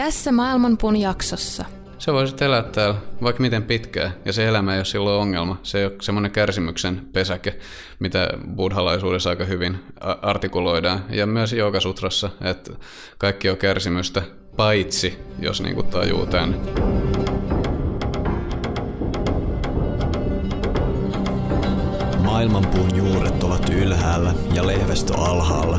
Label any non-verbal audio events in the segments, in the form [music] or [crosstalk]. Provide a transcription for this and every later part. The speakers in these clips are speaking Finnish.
Tässä Maailmanpuun jaksossa. Sä voisit elää täällä vaikka miten pitkään, ja se elämä ei ole silloin ongelma. Se ei ole semmoinen kärsimyksen pesäke, mitä buddhalaisuudessa aika hyvin artikuloidaan. Ja myös Joogasutrassa, että kaikki on kärsimystä, paitsi jos niinku tajuu tämän. Maailmanpuun juuret ovat ylhäällä ja lehvästö alhaalla.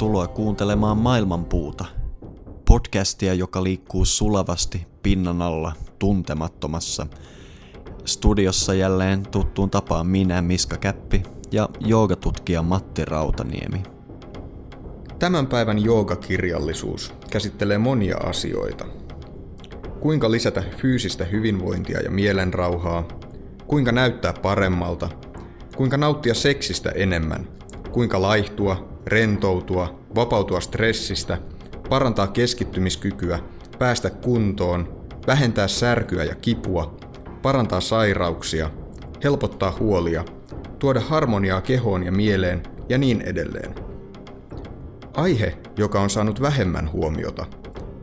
Tervetuloa kuuntelemaan Maailmanpuuta, podcastia, joka liikkuu sulavasti pinnan alla tuntemattomassa. Studiossa jälleen tuttuun tapaan minä, Miska Käppi, ja joogatutkija Matti Rautaniemi. Tämän päivän joogakirjallisuus käsittelee monia asioita. Kuinka lisätä fyysistä hyvinvointia ja mielenrauhaa, kuinka näyttää paremmalta, kuinka nauttia seksistä enemmän, kuinka laihtua, rentoutua, vapautua stressistä, parantaa keskittymiskykyä, päästä kuntoon, vähentää särkyä ja kipua, parantaa sairauksia, helpottaa huolia, tuoda harmoniaa kehoon ja mieleen ja niin edelleen. Aihe, joka on saanut vähemmän huomiota,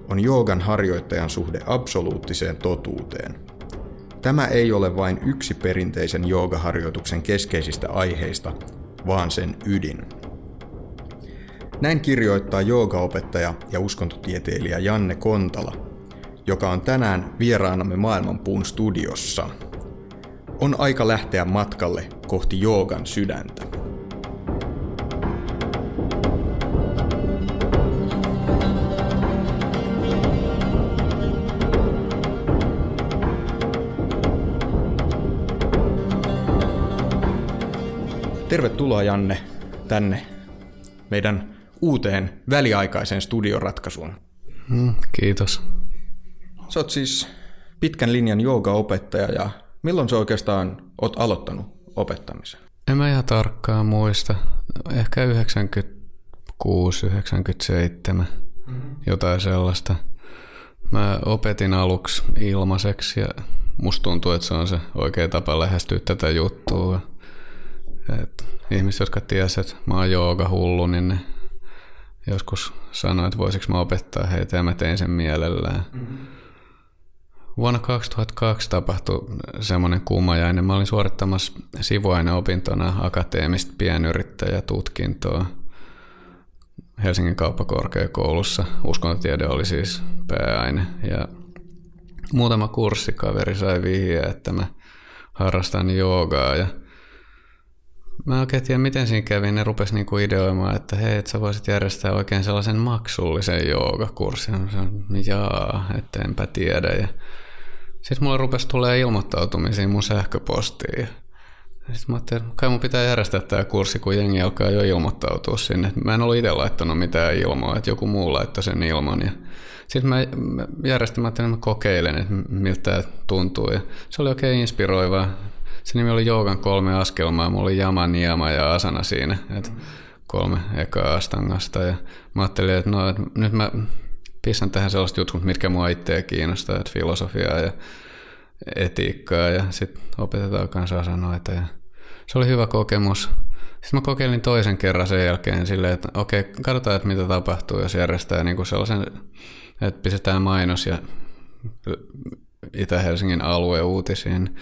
on joogan harjoittajan suhde absoluuttiseen totuuteen. Tämä ei ole vain yksi perinteisen joogaharjoituksen keskeisistä aiheista, vaan sen ydin. Näin kirjoittaa joogaopettaja ja uskontotieteilijä Janne Kontala, joka on tänään vieraanamme Maailmanpuun studiossa. On aika lähteä matkalle kohti joogan sydäntä. Tervetuloa Janne tänne meidän uuteen väliaikaiseen studioratkaisuun. Mm, kiitos. Sä oot siis pitkän linjan joogaopettaja ja milloin sä oikeastaan oot aloittanut opettamisen? En mä ihan tarkkaan muista. Ehkä 96, 97, mm-hmm. jotain sellaista. Mä opetin aluksi ilmaiseksi ja musta tuntuu, että se on se oikea tapa lähestyä tätä juttua. Et ihmiset, jotka tiesivät, että mä oon jooga hullu, niin ne joskus sanoi, että voisiko mä opettaa heitä ja mä tein sen mielellään. Mm-hmm. Vuonna 2002 tapahtui semmoinen kuumajainen. Mä olin suorittamassa sivuaineopintona akateemista pienyrittäjätutkintoa Helsingin kauppakorkeakoulussa. Uskontotiede oli siis pääaine. Ja muutama kurssikaveri sai vihjeä, että mä harrastan joogaa ja – Mä oikein tiedä, miten siinä kävi. Ne rupesi niinku ideoimaan, että hei, että sä voisit järjestää oikein sellaisen maksullisen joogakurssin. Jaa, että enpä tiedä. Ja sitten mulle rupesi tulee ilmoittautumisia mun sähköpostiin. Sitten mä ajattelin, että kai mun pitää järjestää tämä kurssi, kun jengi alkaa jo ilmoittautua sinne. Mä en ollut itse laittanut mitään ilmoa, että joku muu laittoi sen ilman. Ja sitten mä järjestin, mä ajattelin, että mä kokeilen, että miltä tämä tuntuu. Ja se oli oikein inspiroivaa se nimi oli Joogan kolme askelmaa. Mulla oli Jama, Niama ja Asana siinä. Et kolme ekaa astangasta. Ja mä ajattelin, että no, että nyt mä pistän tähän sellaista jutut, mitkä mua itseä kiinnostaa, että filosofiaa ja etiikkaa ja sitten opetetaan kanssa asanoita. Ja se oli hyvä kokemus. Sitten mä kokeilin toisen kerran sen jälkeen silleen, että okei, katsotaan, että mitä tapahtuu, jos järjestää niin kuin sellaisen, että pistetään mainos ja Itä-Helsingin alue uutisiin.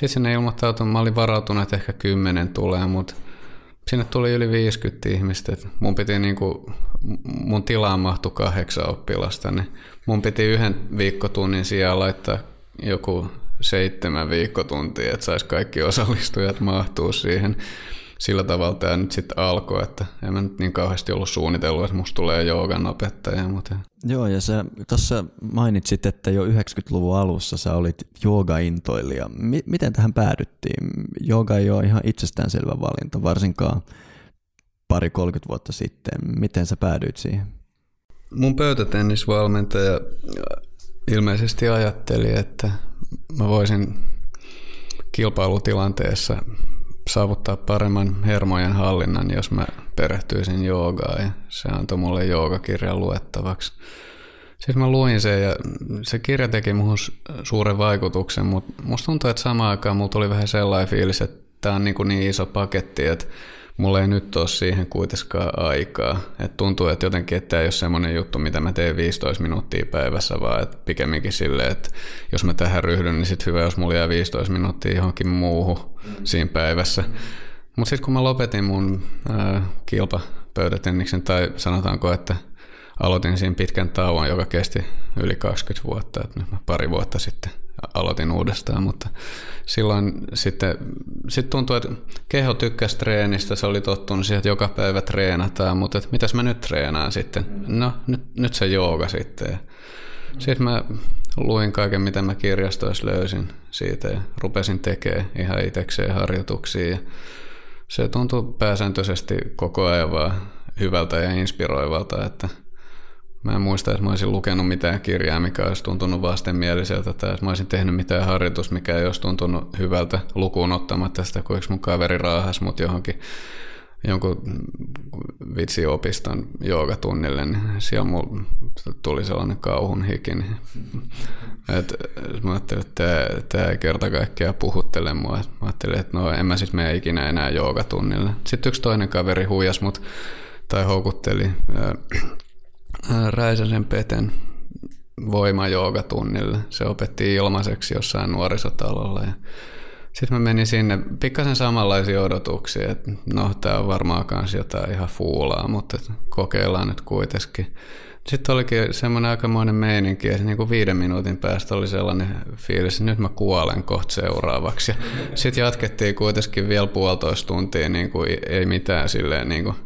Sitten sinne ilmoittautui, mä olin varautunut, että ehkä kymmenen tulee, mutta sinne tuli yli 50 ihmistä. Mun piti niinku, mun tilaan mahtui kahdeksan oppilasta, niin mun piti yhden viikkotunnin sijaan laittaa joku seitsemän viikkotuntia, että saisi kaikki osallistujat mahtua siihen sillä tavalla tämä nyt sitten alkoi, että en mä nyt niin kauheasti ollut suunnitellut, että musta tulee joogan opettaja. Mutta... Joo, ja sä tuossa mainitsit, että jo 90-luvun alussa sä olit joogaintoilija. M- miten tähän päädyttiin? jooga ei ole ihan itsestäänselvä valinta, varsinkaan pari 30 vuotta sitten. Miten sä päädyit siihen? Mun pöytätennisvalmentaja ilmeisesti ajatteli, että mä voisin kilpailutilanteessa saavuttaa paremman hermojen hallinnan, jos mä perehtyisin joogaan ja se antoi mulle joogakirjan luettavaksi. Siis mä luin sen ja se kirja teki muhun suuren vaikutuksen, mutta musta tuntuu, että samaan aikaan mulla tuli vähän sellainen fiilis, että tää on niin, kuin niin iso paketti, että mulla ei nyt ole siihen kuitenkaan aikaa. Et tuntuu, että jotenkin, että tämä ei ole semmoinen juttu, mitä mä teen 15 minuuttia päivässä, vaan että pikemminkin silleen, että jos mä tähän ryhdyn, niin sitten hyvä, jos mulla jää 15 minuuttia johonkin muuhun mm. siinä päivässä. Mutta sitten kun mä lopetin mun äh, kilpapöytätenniksen, tai sanotaanko, että aloitin siinä pitkän tauon, joka kesti yli 20 vuotta, että nyt mä pari vuotta sitten aloitin uudestaan, mutta silloin sitten sit tuntui, että keho tykkäsi treenistä, se oli tottunut siihen, että joka päivä treenataan, mutta että mitäs mä nyt treenaan sitten? No nyt, nyt se jooga sitten. Sitten mä luin kaiken, mitä mä kirjastoissa löysin siitä ja rupesin tekemään ihan itsekseen harjoituksia. Ja se tuntui pääsääntöisesti koko ajan vaan hyvältä ja inspiroivalta, että – Mä en muista, että mä olisin lukenut mitään kirjaa, mikä olisi tuntunut vastenmieliseltä, tai että mä olisin tehnyt mitään harjoitus, mikä ei olisi tuntunut hyvältä lukuun ottamatta sitä, kun mun kaveri raahas mut johonkin jonkun vitsiopiston joogatunnille, niin siellä mulla tuli sellainen kauhun hiki. Niin, et, mä ajattelin, että tämä, ei kerta kaikkiaan puhuttele mua. Mä ajattelin, että no en mä siis mene ikinä enää joogatunnille. Sitten yksi toinen kaveri huijas mut tai houkutteli Räisäsen Peten voimajoogatunnille. Se opetti ilmaiseksi jossain nuorisotalolla. Ja sitten mä menin sinne pikkasen samanlaisia odotuksia, että no tää on varmaan kans jotain ihan fuulaa, mutta kokeillaan nyt kuitenkin. Sitten olikin semmoinen aikamoinen meininki, että niin kuin viiden minuutin päästä oli sellainen fiilis, että nyt mä kuolen kohta seuraavaksi. Sitten jatkettiin kuitenkin vielä puolitoista tuntia, niin kuin ei mitään silleen niin kuin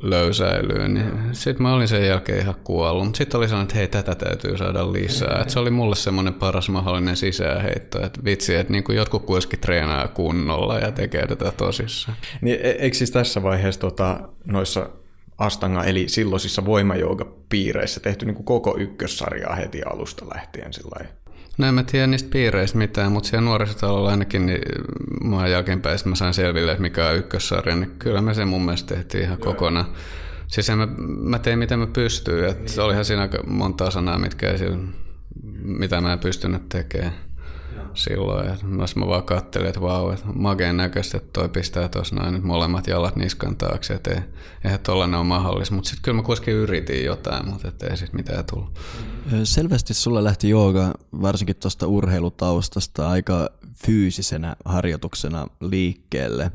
löysäilyyn. Niin sitten mä olin sen jälkeen ihan kuollut. Mutta sitten oli sanonut, että hei, tätä täytyy saada lisää. Et se oli mulle semmoinen paras mahdollinen sisäänheitto. Että vitsi, että niin jotkut kuitenkin treenaa kunnolla ja tekee tätä tosissaan. Niin, e- eikö siis tässä vaiheessa tota, noissa Astanga, eli silloisissa voimajouga-piireissä tehty niin kuin koko ykkössarjaa heti alusta lähtien sillä No en mä tiedä niistä piireistä mitään, mutta siellä nuorisotalolla ainakin niin mua jälkeenpäin mä sain selville, että mikä on ykkössarja, niin kyllä me sen mun mielestä tehtiin ihan Joo. kokonaan. Siis mä, mä tein mitä mä pystyin, että niin. olihan siinä aika monta sanaa, mitkä ei sillä, mitä mä en pystynyt tekemään silloin. Ja mä vaan katselin, että vau, että mageen näköistä, että toi pistää tuossa noin nyt molemmat jalat niskan taakse, että ei, eihän tollainen ole mahdollista. Mutta sitten kyllä mä kuitenkin yritin jotain, mutta ei sitten mitään tullut. Selvästi sulle lähti jooga varsinkin tuosta urheilutaustasta aika fyysisenä harjoituksena liikkeelle.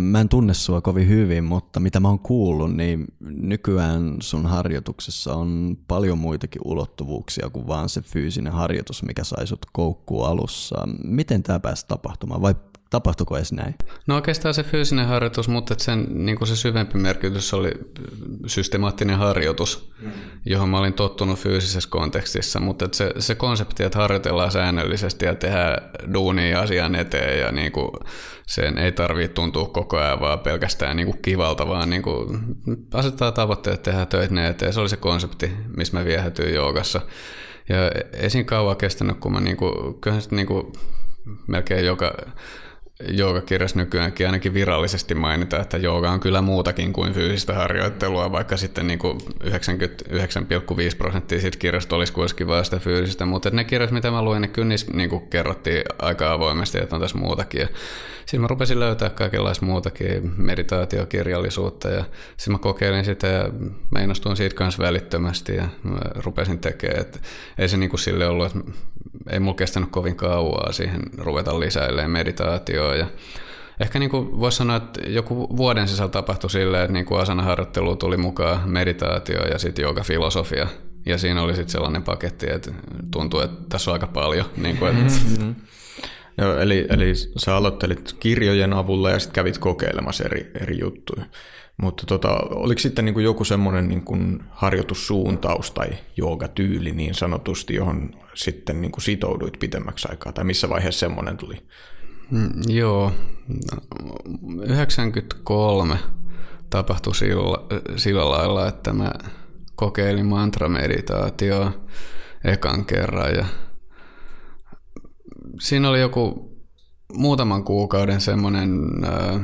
Mä en tunne sua kovin hyvin, mutta mitä mä oon kuullut, niin nykyään sun harjoituksessa on paljon muitakin ulottuvuuksia kuin vaan se fyysinen harjoitus, mikä sai sut koukkuun alussa. Miten tämä pääsi tapahtumaan vai Tapahtuiko edes näin? No oikeastaan se fyysinen harjoitus, mutta sen niin kuin se syvempi merkitys oli systemaattinen harjoitus, mm. johon mä olin tottunut fyysisessä kontekstissa, mutta se, se konsepti, että harjoitellaan säännöllisesti ja tehdään duunia asian eteen ja niin kuin sen ei tarvitse tuntua koko ajan vaan pelkästään niin kuin kivalta, vaan niin kuin asettaa tavoitteet tehdä töitä ne eteen. Se oli se konsepti, missä mä viehätyin joogassa. Ja ei siinä kauan kestänyt, kun mä niin kuin, kyllä niin kuin melkein joka joogakirjassa nykyäänkin ainakin virallisesti mainita, että jooga on kyllä muutakin kuin fyysistä harjoittelua, vaikka sitten niin kuin 99,5 prosenttia siitä kirjasta olisi kuitenkin vain sitä fyysistä, mutta ne kirjat, mitä mä luin, niin kyllä niissä niin kuin kerrottiin aika avoimesti, että on tässä muutakin. Ja sitten mä rupesin löytää kaikenlaista muutakin meditaatiokirjallisuutta. Ja sitten mä kokeilin sitä ja mä innostuin siitä kanssa välittömästi ja mä rupesin tekemään, että ei se niin kuin sille ollut, että ei mulla kestänyt kovin kauaa siihen ruveta lisäilemään meditaatioa ja Ehkä niin kuin voisi sanoa, että joku vuoden sisällä tapahtui silleen, että niin kuin asanaharjoittelu tuli mukaan meditaatio ja sitten filosofia Ja siinä oli sitten sellainen paketti, että tuntuu, että tässä on aika paljon. Niin kuin, että... Mm-hmm. Joo, eli, eli sä aloittelit kirjojen avulla ja sitten kävit kokeilemassa eri, eri juttuja. Mutta tota, oliko sitten niin kuin joku semmoinen niin kuin harjoitussuuntaus tai joogatyyli niin sanotusti, johon sitten niin kuin sitouduit pitemmäksi aikaa, tai missä vaiheessa semmoinen tuli? Mm, joo, 93 tapahtui sillä, sillä lailla, että mä kokeilin mantrameditaatioa ekan kerran ja siinä oli joku muutaman kuukauden semmoinen äh,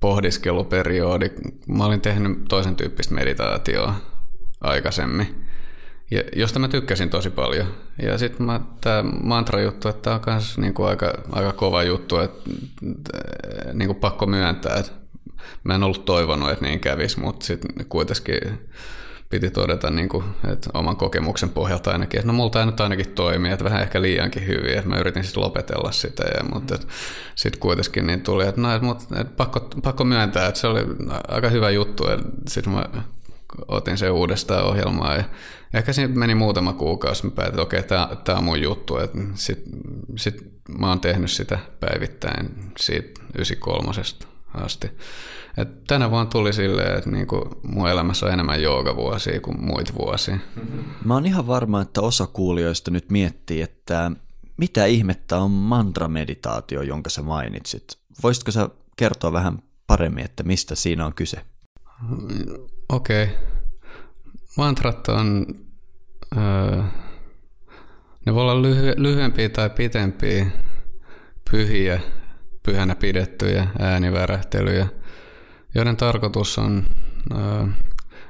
pohdiskeluperiodi. Mä olin tehnyt toisen tyyppistä meditaatioa aikaisemmin, ja, josta mä tykkäsin tosi paljon. Ja sitten tämä mantra-juttu, että tämä on myös niinku aika, aika kova juttu, että niinku pakko myöntää, että mä en ollut toivonut, että niin kävisi, mutta sitten kuitenkin piti todeta niin kuin, että oman kokemuksen pohjalta ainakin, että no multa ei nyt ainakin toimi, että vähän ehkä liiankin hyvin, että mä yritin sitten lopetella sitä, ja, mutta sitten kuitenkin niin tuli, että, no, että, mutta, että pakko, pakko myöntää, että se oli aika hyvä juttu, että sitten mä otin sen uudestaan ohjelmaa ja ehkä siinä meni muutama kuukausi, mä päätin, että okei, okay, tämä on mun juttu, että sitten sit mä oon tehnyt sitä päivittäin siitä 93 asti. Et tänä vaan tuli silleen, että niinku mun elämässä on enemmän joogavuosia kuin muita vuosia. Mm-hmm. [laughs] Mä oon ihan varma, että osa kuulijoista nyt miettii, että mitä ihmettä on mantra-meditaatio, jonka sä mainitsit. Voisitko sä kertoa vähän paremmin, että mistä siinä on kyse? Okei. Okay. Mantrat on, öö, ne voi olla lyhy- lyhyempiä tai pitempiä, pyhiä, pyhänä pidettyjä äänivärähtelyjä – joiden tarkoitus on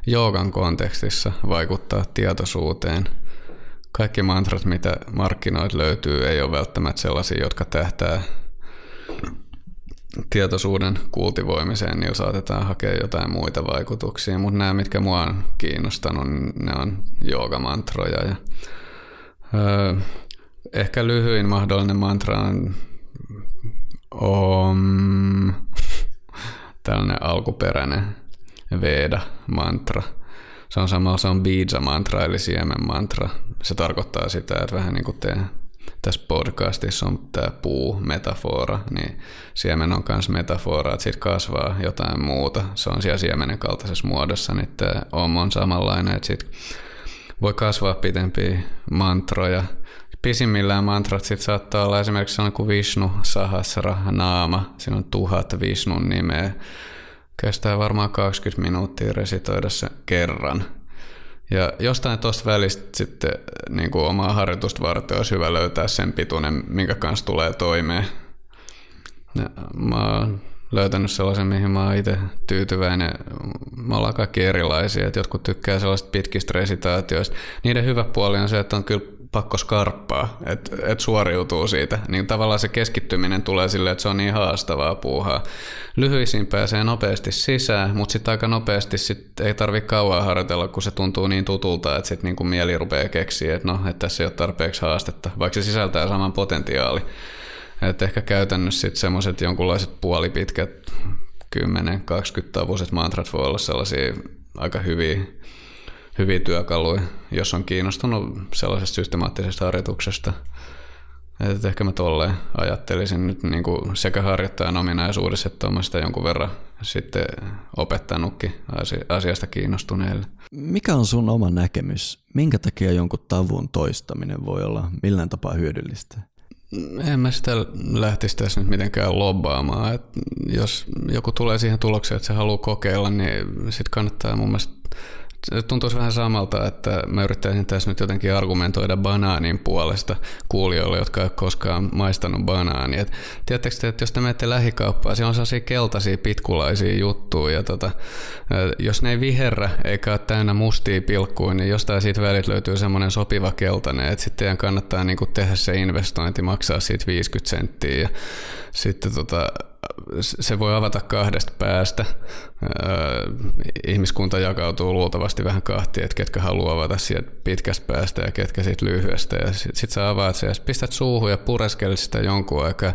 joogan kontekstissa vaikuttaa tietoisuuteen. Kaikki mantrat, mitä markkinoit löytyy, ei ole välttämättä sellaisia, jotka tähtää tietoisuuden kultivoimiseen, niin saatetaan hakea jotain muita vaikutuksia, mutta nämä, mitkä mua on kiinnostanut, ne on joogamantroja. Ja, öö, ehkä lyhyin mahdollinen mantra on Om tällainen alkuperäinen Veda-mantra. Se on samalla, se on bija-mantra eli siemen-mantra. Se tarkoittaa sitä, että vähän niin kuin te, tässä podcastissa on tämä puu-metafora, niin siemen on myös metafora, että siitä kasvaa jotain muuta. Se on siellä siemenen kaltaisessa muodossa, niin tämä om on samanlainen, että siitä voi kasvaa pitempiä mantroja. Pisimmillään mantrat sit saattaa olla esimerkiksi sellainen kuin Vishnu Sahasra Naama. Siinä on tuhat Vishnun nimeä. Kestää varmaan 20 minuuttia resitoida se kerran. Ja jostain tuosta välistä sitten niin kuin omaa harjoitusta varten olisi hyvä löytää sen pituinen, minkä kanssa tulee toimeen. Ja mä oon löytänyt sellaisen, mihin mä oon itse tyytyväinen. Me ollaan kaikki erilaisia, että jotkut tykkää sellaista pitkistä resitaatioista. Niiden hyvä puoli on se, että on kyllä pakko skarppaa, että et suoriutuu siitä. Niin tavallaan se keskittyminen tulee silleen, että se on niin haastavaa puuhaa. Lyhyisiin pääsee nopeasti sisään, mutta sitten aika nopeasti sit ei tarvitse kauan harjoitella, kun se tuntuu niin tutulta, että sitten niinku mieli rupeaa keksiä, että no, että tässä ei ole tarpeeksi haastetta, vaikka se sisältää saman potentiaali. Et ehkä käytännössä sitten semmoiset jonkunlaiset puolipitkät 10-20 tavuiset mantrat voi olla sellaisia aika hyviä hyviä työkaluja, jos on kiinnostunut sellaisesta systemaattisesta harjoituksesta. Et ehkä mä tolleen ajattelisin nyt niin kuin sekä harjoittajan ominaisuudessa että on sitä jonkun verran sitten opettanutkin asiasta kiinnostuneille. Mikä on sun oma näkemys? Minkä takia jonkun tavun toistaminen voi olla millään tapaa hyödyllistä? En mä sitä lähtisi tässä nyt mitenkään lobbaamaan. Et jos joku tulee siihen tulokseen, että se haluaa kokeilla, niin sitten kannattaa mun mielestä tuntuisi vähän samalta, että mä yrittäisin tässä nyt jotenkin argumentoida banaanin puolesta kuulijoille, jotka eivät koskaan maistanut banaania. Tiedättekö te, että jos te menette lähikauppaan, siellä on sellaisia keltaisia pitkulaisia juttuja, ja tota, jos ne ei viherrä eikä ole täynnä mustia pilkkuja, niin jostain siitä välit löytyy semmoinen sopiva keltainen, että sitten teidän kannattaa niinku tehdä se investointi, maksaa siitä 50 senttiä, ja sitten tota, se voi avata kahdesta päästä. Ihmiskunta jakautuu luultavasti vähän kahtia, että ketkä haluaa avata sieltä pitkästä päästä ja ketkä siitä lyhyestä. Ja sitten sit sä avaat sen ja pistät suuhun ja pureskelet sitä jonkun aikaa.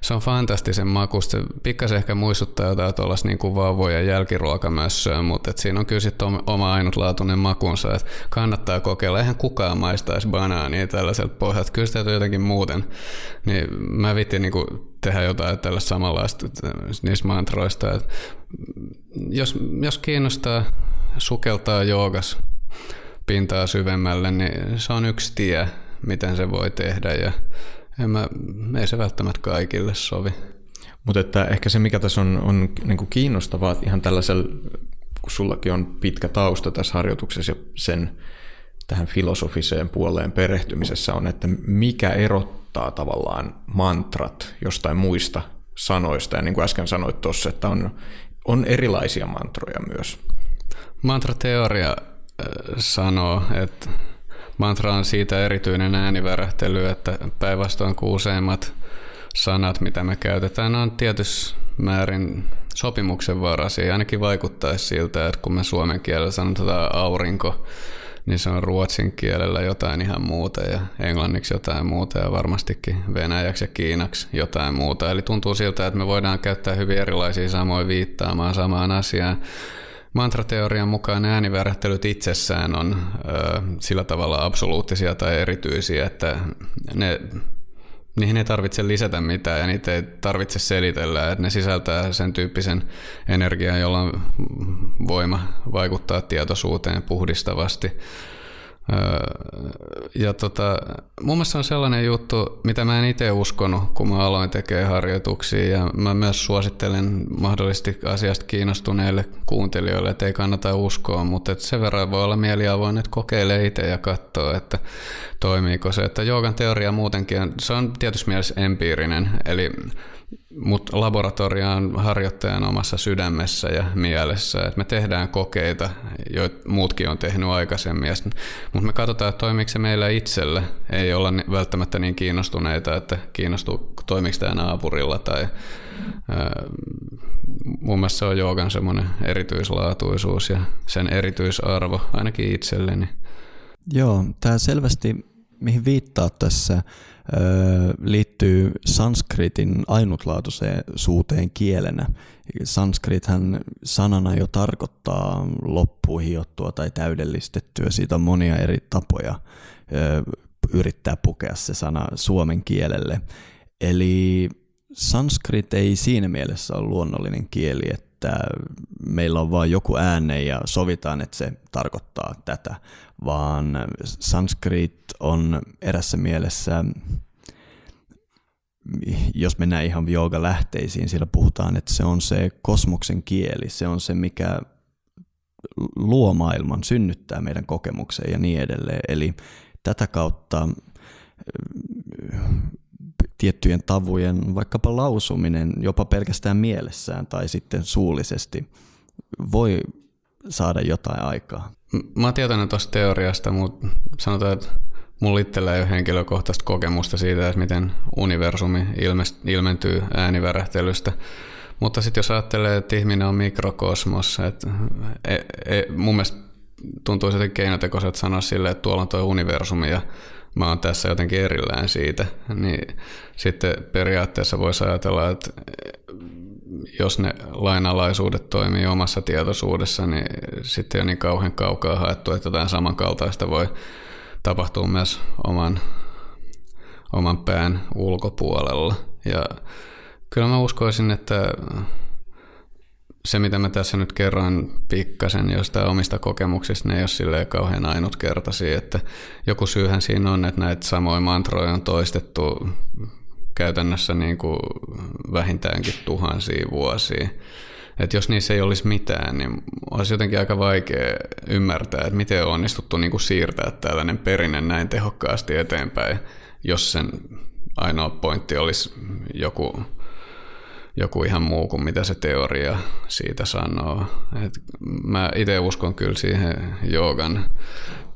Se on fantastisen makusta. Se pikkasen ehkä muistuttaa jotain tuollaista niin kuin vauvojen jälkiruokamössöä, mutta et siinä on kyllä sitten oma ainutlaatuinen makunsa. Että kannattaa kokeilla. Eihän kukaan maistaisi banaania tällaiselta pohjalta. Kyllä sitä jotenkin muuten. Niin mä vitin niin kuin tehdä jotain tällä samalla taas niistä mantroista. Et jos, jos kiinnostaa sukeltaa joogas pintaa syvemmälle, niin se on yksi tie, miten se voi tehdä ja en mä, ei se välttämättä kaikille sovi. Mutta että ehkä se, mikä tässä on, on niin kuin kiinnostavaa ihan tällaisella, kun sullakin on pitkä tausta tässä harjoituksessa ja sen tähän filosofiseen puoleen perehtymisessä on, että mikä erottaa tavallaan mantrat jostain muista sanoista. Ja niin kuin äsken sanoit tuossa, että on, on erilaisia mantroja myös. Mantrateoria sanoo, että mantra on siitä erityinen äänivärähtely, että päinvastoin kuin useimmat sanat, mitä me käytetään, on tietyssä määrin sopimuksen varaisia. Ainakin vaikuttaisi siltä, että kun me suomen kielellä sanotaan aurinko, niin se on ruotsin kielellä jotain ihan muuta ja englanniksi jotain muuta ja varmastikin venäjäksi ja kiinaksi jotain muuta. Eli tuntuu siltä, että me voidaan käyttää hyvin erilaisia samoja viittaamaan samaan asiaan. Mantrateorian mukaan äänivärähtelyt itsessään on ö, sillä tavalla absoluuttisia tai erityisiä, että ne niihin ei tarvitse lisätä mitään ja niitä ei tarvitse selitellä, että ne sisältää sen tyyppisen energian, jolla on voima vaikuttaa tietoisuuteen puhdistavasti. Ja tota, mun mielestä on sellainen juttu, mitä mä en itse uskonut, kun mä aloin tekemään harjoituksia. Ja mä myös suosittelen mahdollisesti asiasta kiinnostuneille kuuntelijoille, että ei kannata uskoa, mutta että sen verran voi olla mieliavoin, että kokeilee itse ja katsoo, että toimiiko se. Että joogan teoria muutenkin, se on tietysti mielessä empiirinen, eli mutta laboratorio on harjoittajan omassa sydämessä ja mielessä. Et me tehdään kokeita, joita muutkin on tehnyt aikaisemmin, mutta me katsotaan, että toimiiko se meillä itsellä. Ei olla välttämättä niin kiinnostuneita, että kiinnostuu, toimiiko tämä naapurilla tai ää, mun mielestä se on joogan semmoinen erityislaatuisuus ja sen erityisarvo ainakin itselleni. Joo, tämä selvästi, mihin viittaa tässä, liittyy sanskritin ainutlaatuiseen suuteen kielenä. Sanskrithän sanana jo tarkoittaa loppuhiottua tai täydellistettyä. Siitä on monia eri tapoja yrittää pukea se sana suomen kielelle. Eli sanskrit ei siinä mielessä ole luonnollinen kieli, että meillä on vain joku ääne ja sovitaan, että se tarkoittaa tätä, vaan sanskrit on erässä mielessä, jos mennään ihan lähteisiin, siellä puhutaan, että se on se kosmoksen kieli, se on se, mikä luo maailman, synnyttää meidän kokemuksen ja niin edelleen. Eli tätä kautta tiettyjen tavujen, vaikkapa lausuminen jopa pelkästään mielessään tai sitten suullisesti voi saada jotain aikaa. Mä tietoinen tuosta teoriasta, mutta sanotaan, että mulla itsellä ei ole henkilökohtaista kokemusta siitä, että miten universumi ilmentyy äänivärähtelystä. Mutta sitten jos ajattelee, että ihminen on mikrokosmos, että e, e, mun mielestä tuntuu jotenkin keinotekoiselta sanoa silleen, että tuolla on tuo universumi ja mä oon tässä jotenkin erillään siitä, niin sitten periaatteessa voisi ajatella, että jos ne lainalaisuudet toimii omassa tietoisuudessa, niin sitten ei ole niin kauhean kaukaa haettu, että jotain samankaltaista voi tapahtua myös oman, oman pään ulkopuolella. Ja kyllä mä uskoisin, että se, mitä mä tässä nyt kerroin pikkasen jostain omista kokemuksista, ne ei ole silleen kauhean ainutkertaisia, että joku syyhän siinä on, että näitä samoja mantroja on toistettu käytännössä niin kuin vähintäänkin tuhansia vuosia. Että jos niissä ei olisi mitään, niin olisi jotenkin aika vaikea ymmärtää, että miten on onnistuttu niin kuin siirtää tällainen perinne näin tehokkaasti eteenpäin, jos sen ainoa pointti olisi joku joku ihan muu kuin mitä se teoria siitä sanoo. Et mä itse uskon kyllä siihen joogan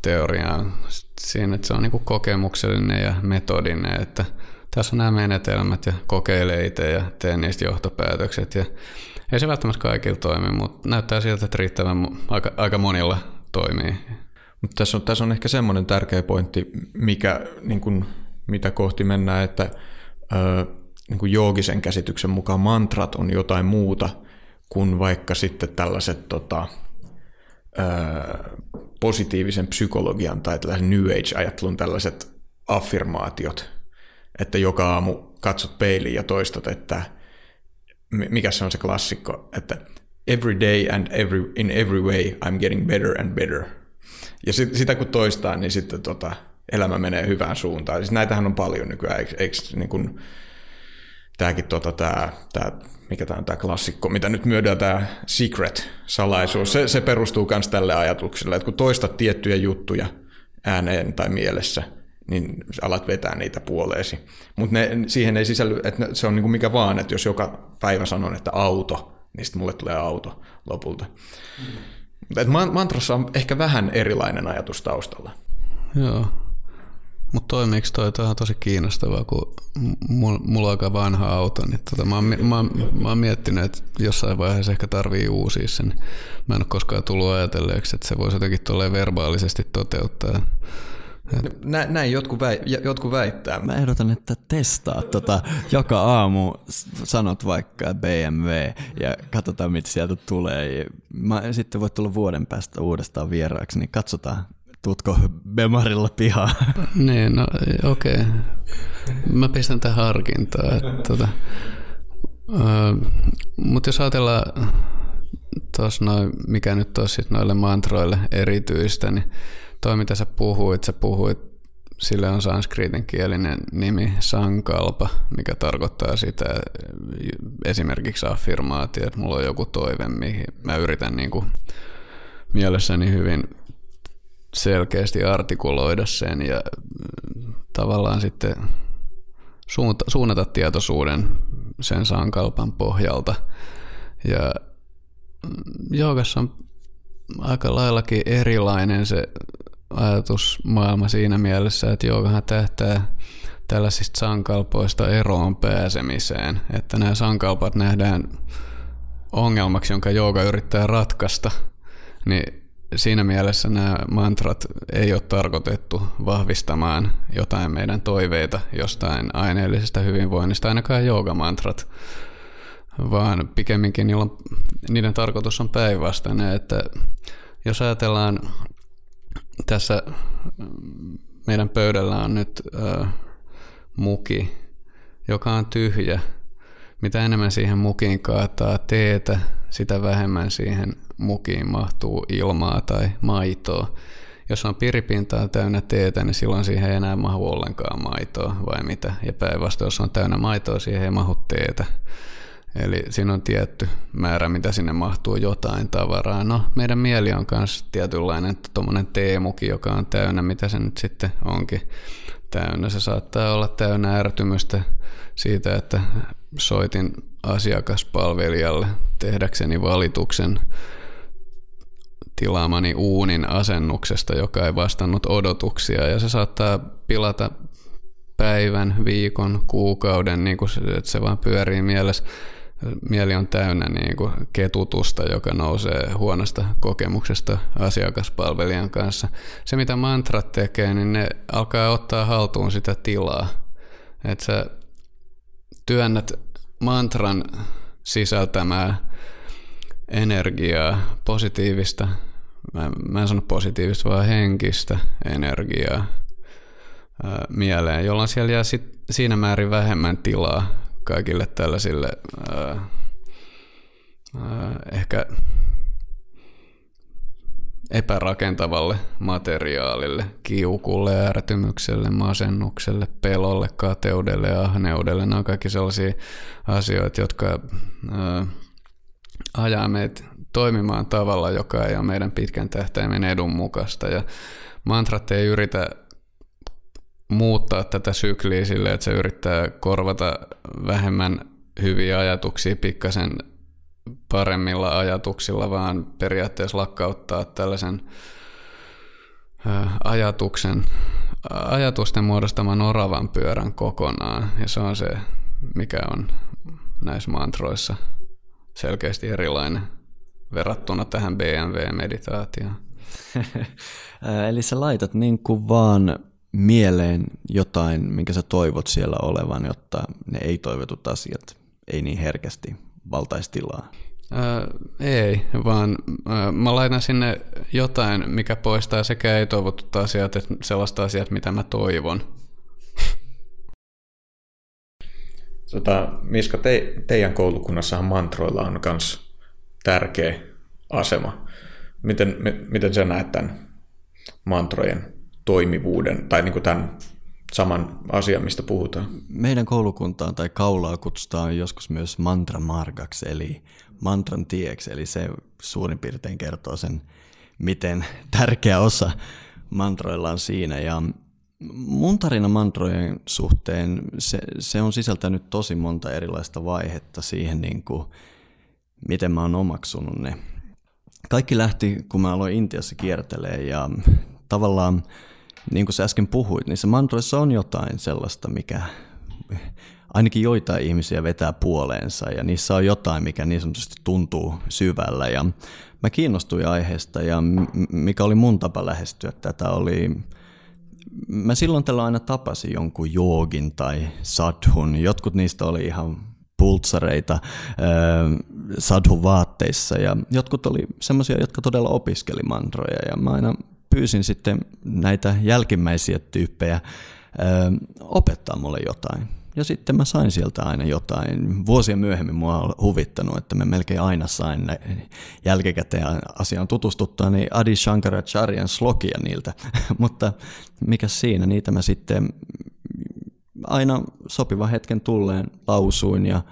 teoriaan siinä, että se on niinku kokemuksellinen ja metodinen, että tässä on nämä menetelmät ja kokeile itse ja tee niistä johtopäätökset. Ja ei se välttämättä kaikilla toimi, mutta näyttää siltä, että riittävän aika, aika monilla toimii. Mutta tässä on, tässä on ehkä semmoinen tärkeä pointti, mikä, niin kun, mitä kohti mennään, että ö, niin kuin joogisen käsityksen mukaan mantrat on jotain muuta kuin vaikka sitten tällaiset tota, ää, positiivisen psykologian tai tällaisen New Age-ajattelun tällaiset affirmaatiot, että joka aamu katsot peiliin ja toistat, että mikä se on se klassikko, että every day and every, in every way I'm getting better and better. Ja sit, sitä kun toistaa, niin sitten tota, elämä menee hyvään suuntaan. Siis näitähän on paljon nykyään, eikö, eikö niin kuin, tämäkin tota, tämä, tämä, mikä tämä on tämä klassikko, mitä nyt myödään tämä secret-salaisuus, se, se perustuu myös tälle ajatukselle, että kun toistat tiettyjä juttuja ääneen tai mielessä, niin alat vetää niitä puoleesi. Mutta siihen ei sisälly, että se on niin kuin mikä vaan, että jos joka päivä sanon, että auto, niin sitten mulle tulee auto lopulta. Mm. Et mantrassa on ehkä vähän erilainen ajatus taustalla. Joo. Mutta toimiiko toi, toi on tosi kiinnostavaa, kun mulla on aika vanha auto, niin tota, mä, oon, mä, oon, mä oon miettinyt, että jossain vaiheessa ehkä tarvii uusia sen. Mä en ole koskaan tullut ajatelleeksi, että se voisi jotenkin verbaalisesti toteuttaa. Nä, näin jotkut, väi, jotkut väittää. Mä ehdotan, että testaa tota, joka aamu, sanot vaikka BMW ja katsotaan mitä sieltä tulee. Mä, sitten voit tulla vuoden päästä uudestaan vieraaksi, niin katsotaan, tuutko Bemarilla pihaa. [laughs] niin, no okei. Okay. Mä pistän tähän harkintaa. Tota, Mutta jos ajatellaan tuossa noin, mikä nyt olisi noille mantroille erityistä, niin toi mitä sä puhuit, sä puhuit, sille on sanskriitin kielinen nimi sankalpa, mikä tarkoittaa sitä esimerkiksi affirmaatio, että mulla on joku toive, mihin mä yritän niin kuin mielessäni hyvin selkeästi artikuloida sen ja tavallaan sitten suunta, suunnata tietoisuuden sen sankalpan pohjalta. Ja joogassa on aika laillakin erilainen se ajatusmaailma siinä mielessä, että joogahan tähtää tällaisista sankalpoista eroon pääsemiseen, että nämä sankalpat nähdään ongelmaksi, jonka jooga yrittää ratkaista, niin siinä mielessä nämä mantrat ei ole tarkoitettu vahvistamaan jotain meidän toiveita jostain aineellisesta hyvinvoinnista, ainakaan joogamantrat, vaan pikemminkin niiden tarkoitus on päinvastainen, että jos ajatellaan tässä meidän pöydällä on nyt äh, muki, joka on tyhjä. Mitä enemmän siihen mukiin kaataa teetä, sitä vähemmän siihen mukiin mahtuu ilmaa tai maitoa. Jos on piripintaa täynnä teetä, niin silloin siihen ei enää mahu ollenkaan maitoa, vai mitä? Ja päinvastoin, jos on täynnä maitoa, siihen ei mahu teetä. Eli siinä on tietty määrä, mitä sinne mahtuu jotain tavaraa. No, meidän mieli on myös tietynlainen tuommoinen teemuki, joka on täynnä, mitä se nyt sitten onkin täynnä. Se saattaa olla täynnä ärtymystä siitä, että soitin asiakaspalvelijalle tehdäkseni valituksen tilaamani uunin asennuksesta, joka ei vastannut odotuksia. Ja se saattaa pilata päivän, viikon, kuukauden, niin kuin se, että se vaan pyörii mielessä mieli on täynnä niin kuin ketutusta, joka nousee huonosta kokemuksesta asiakaspalvelijan kanssa. Se, mitä mantrat tekee, niin ne alkaa ottaa haltuun sitä tilaa. Että sä työnnät mantran sisältämää energiaa, positiivista, mä, mä en sano positiivista, vaan henkistä energiaa ää, mieleen, jolloin siellä jää sit siinä määrin vähemmän tilaa kaikille tällaisille ää, ää, ehkä epärakentavalle materiaalille, kiukulle, ärtymykselle, masennukselle, pelolle, kateudelle ja ahneudelle. Nämä on kaikki sellaisia asioita, jotka ää, ajaa meitä toimimaan tavalla, joka ei ole meidän pitkän tähtäimen edun mukaista. Ja mantrat ei yritä muuttaa tätä sykliä sille, että se yrittää korvata vähemmän hyviä ajatuksia pikkasen paremmilla ajatuksilla, vaan periaatteessa lakkauttaa tällaisen ajatuksen, ajatusten muodostaman oravan pyörän kokonaan. Ja se on se, mikä on näissä mantroissa selkeästi erilainen verrattuna tähän BMW-meditaatioon. [laughs] Eli sä laitat niin kuin vaan mieleen jotain, minkä sä toivot siellä olevan, jotta ne ei-toivotut asiat ei niin herkästi valtaisi tilaa? Ää, ei, vaan ää, mä laitan sinne jotain, mikä poistaa sekä ei-toivotut asiat, että sellaista asiat, mitä mä toivon. Tota, Miska, te, teidän koulukunnassahan mantroilla on myös tärkeä asema. Miten, miten sä näet tämän mantrojen toimivuuden tai niin kuin tämän saman asian, mistä puhutaan? Meidän koulukuntaan tai kaulaa kutsutaan joskus myös mantra margaksi, eli mantran tieksi, eli se suurin piirtein kertoo sen, miten tärkeä osa mantroilla on siinä. Ja mun tarina mantrojen suhteen, se, se on sisältänyt tosi monta erilaista vaihetta siihen, niin kuin, miten mä oon omaksunut ne. Kaikki lähti, kun mä aloin Intiassa kiertelee ja tavallaan, niin kuin sä äsken puhuit, niin se mantroissa on jotain sellaista, mikä ainakin joitain ihmisiä vetää puoleensa ja niissä on jotain, mikä niin sanotusti tuntuu syvällä. Ja mä kiinnostuin aiheesta ja mikä oli mun tapa lähestyä tätä oli, mä silloin tällä aina tapasin jonkun joogin tai sadhun, jotkut niistä oli ihan pultsareita sadhun vaatteissa ja jotkut oli semmoisia, jotka todella opiskeli mantroja ja mä aina pyysin sitten näitä jälkimmäisiä tyyppejä opettaa mulle jotain ja sitten mä sain sieltä aina jotain. Vuosia myöhemmin mua on huvittanut, että mä melkein aina sain jälkikäteen asiaan tutustuttua, niin Adi Shankaracharyan slokia niiltä. [laughs] Mutta mikä siinä, niitä mä sitten aina sopiva hetken tulleen lausuin ja,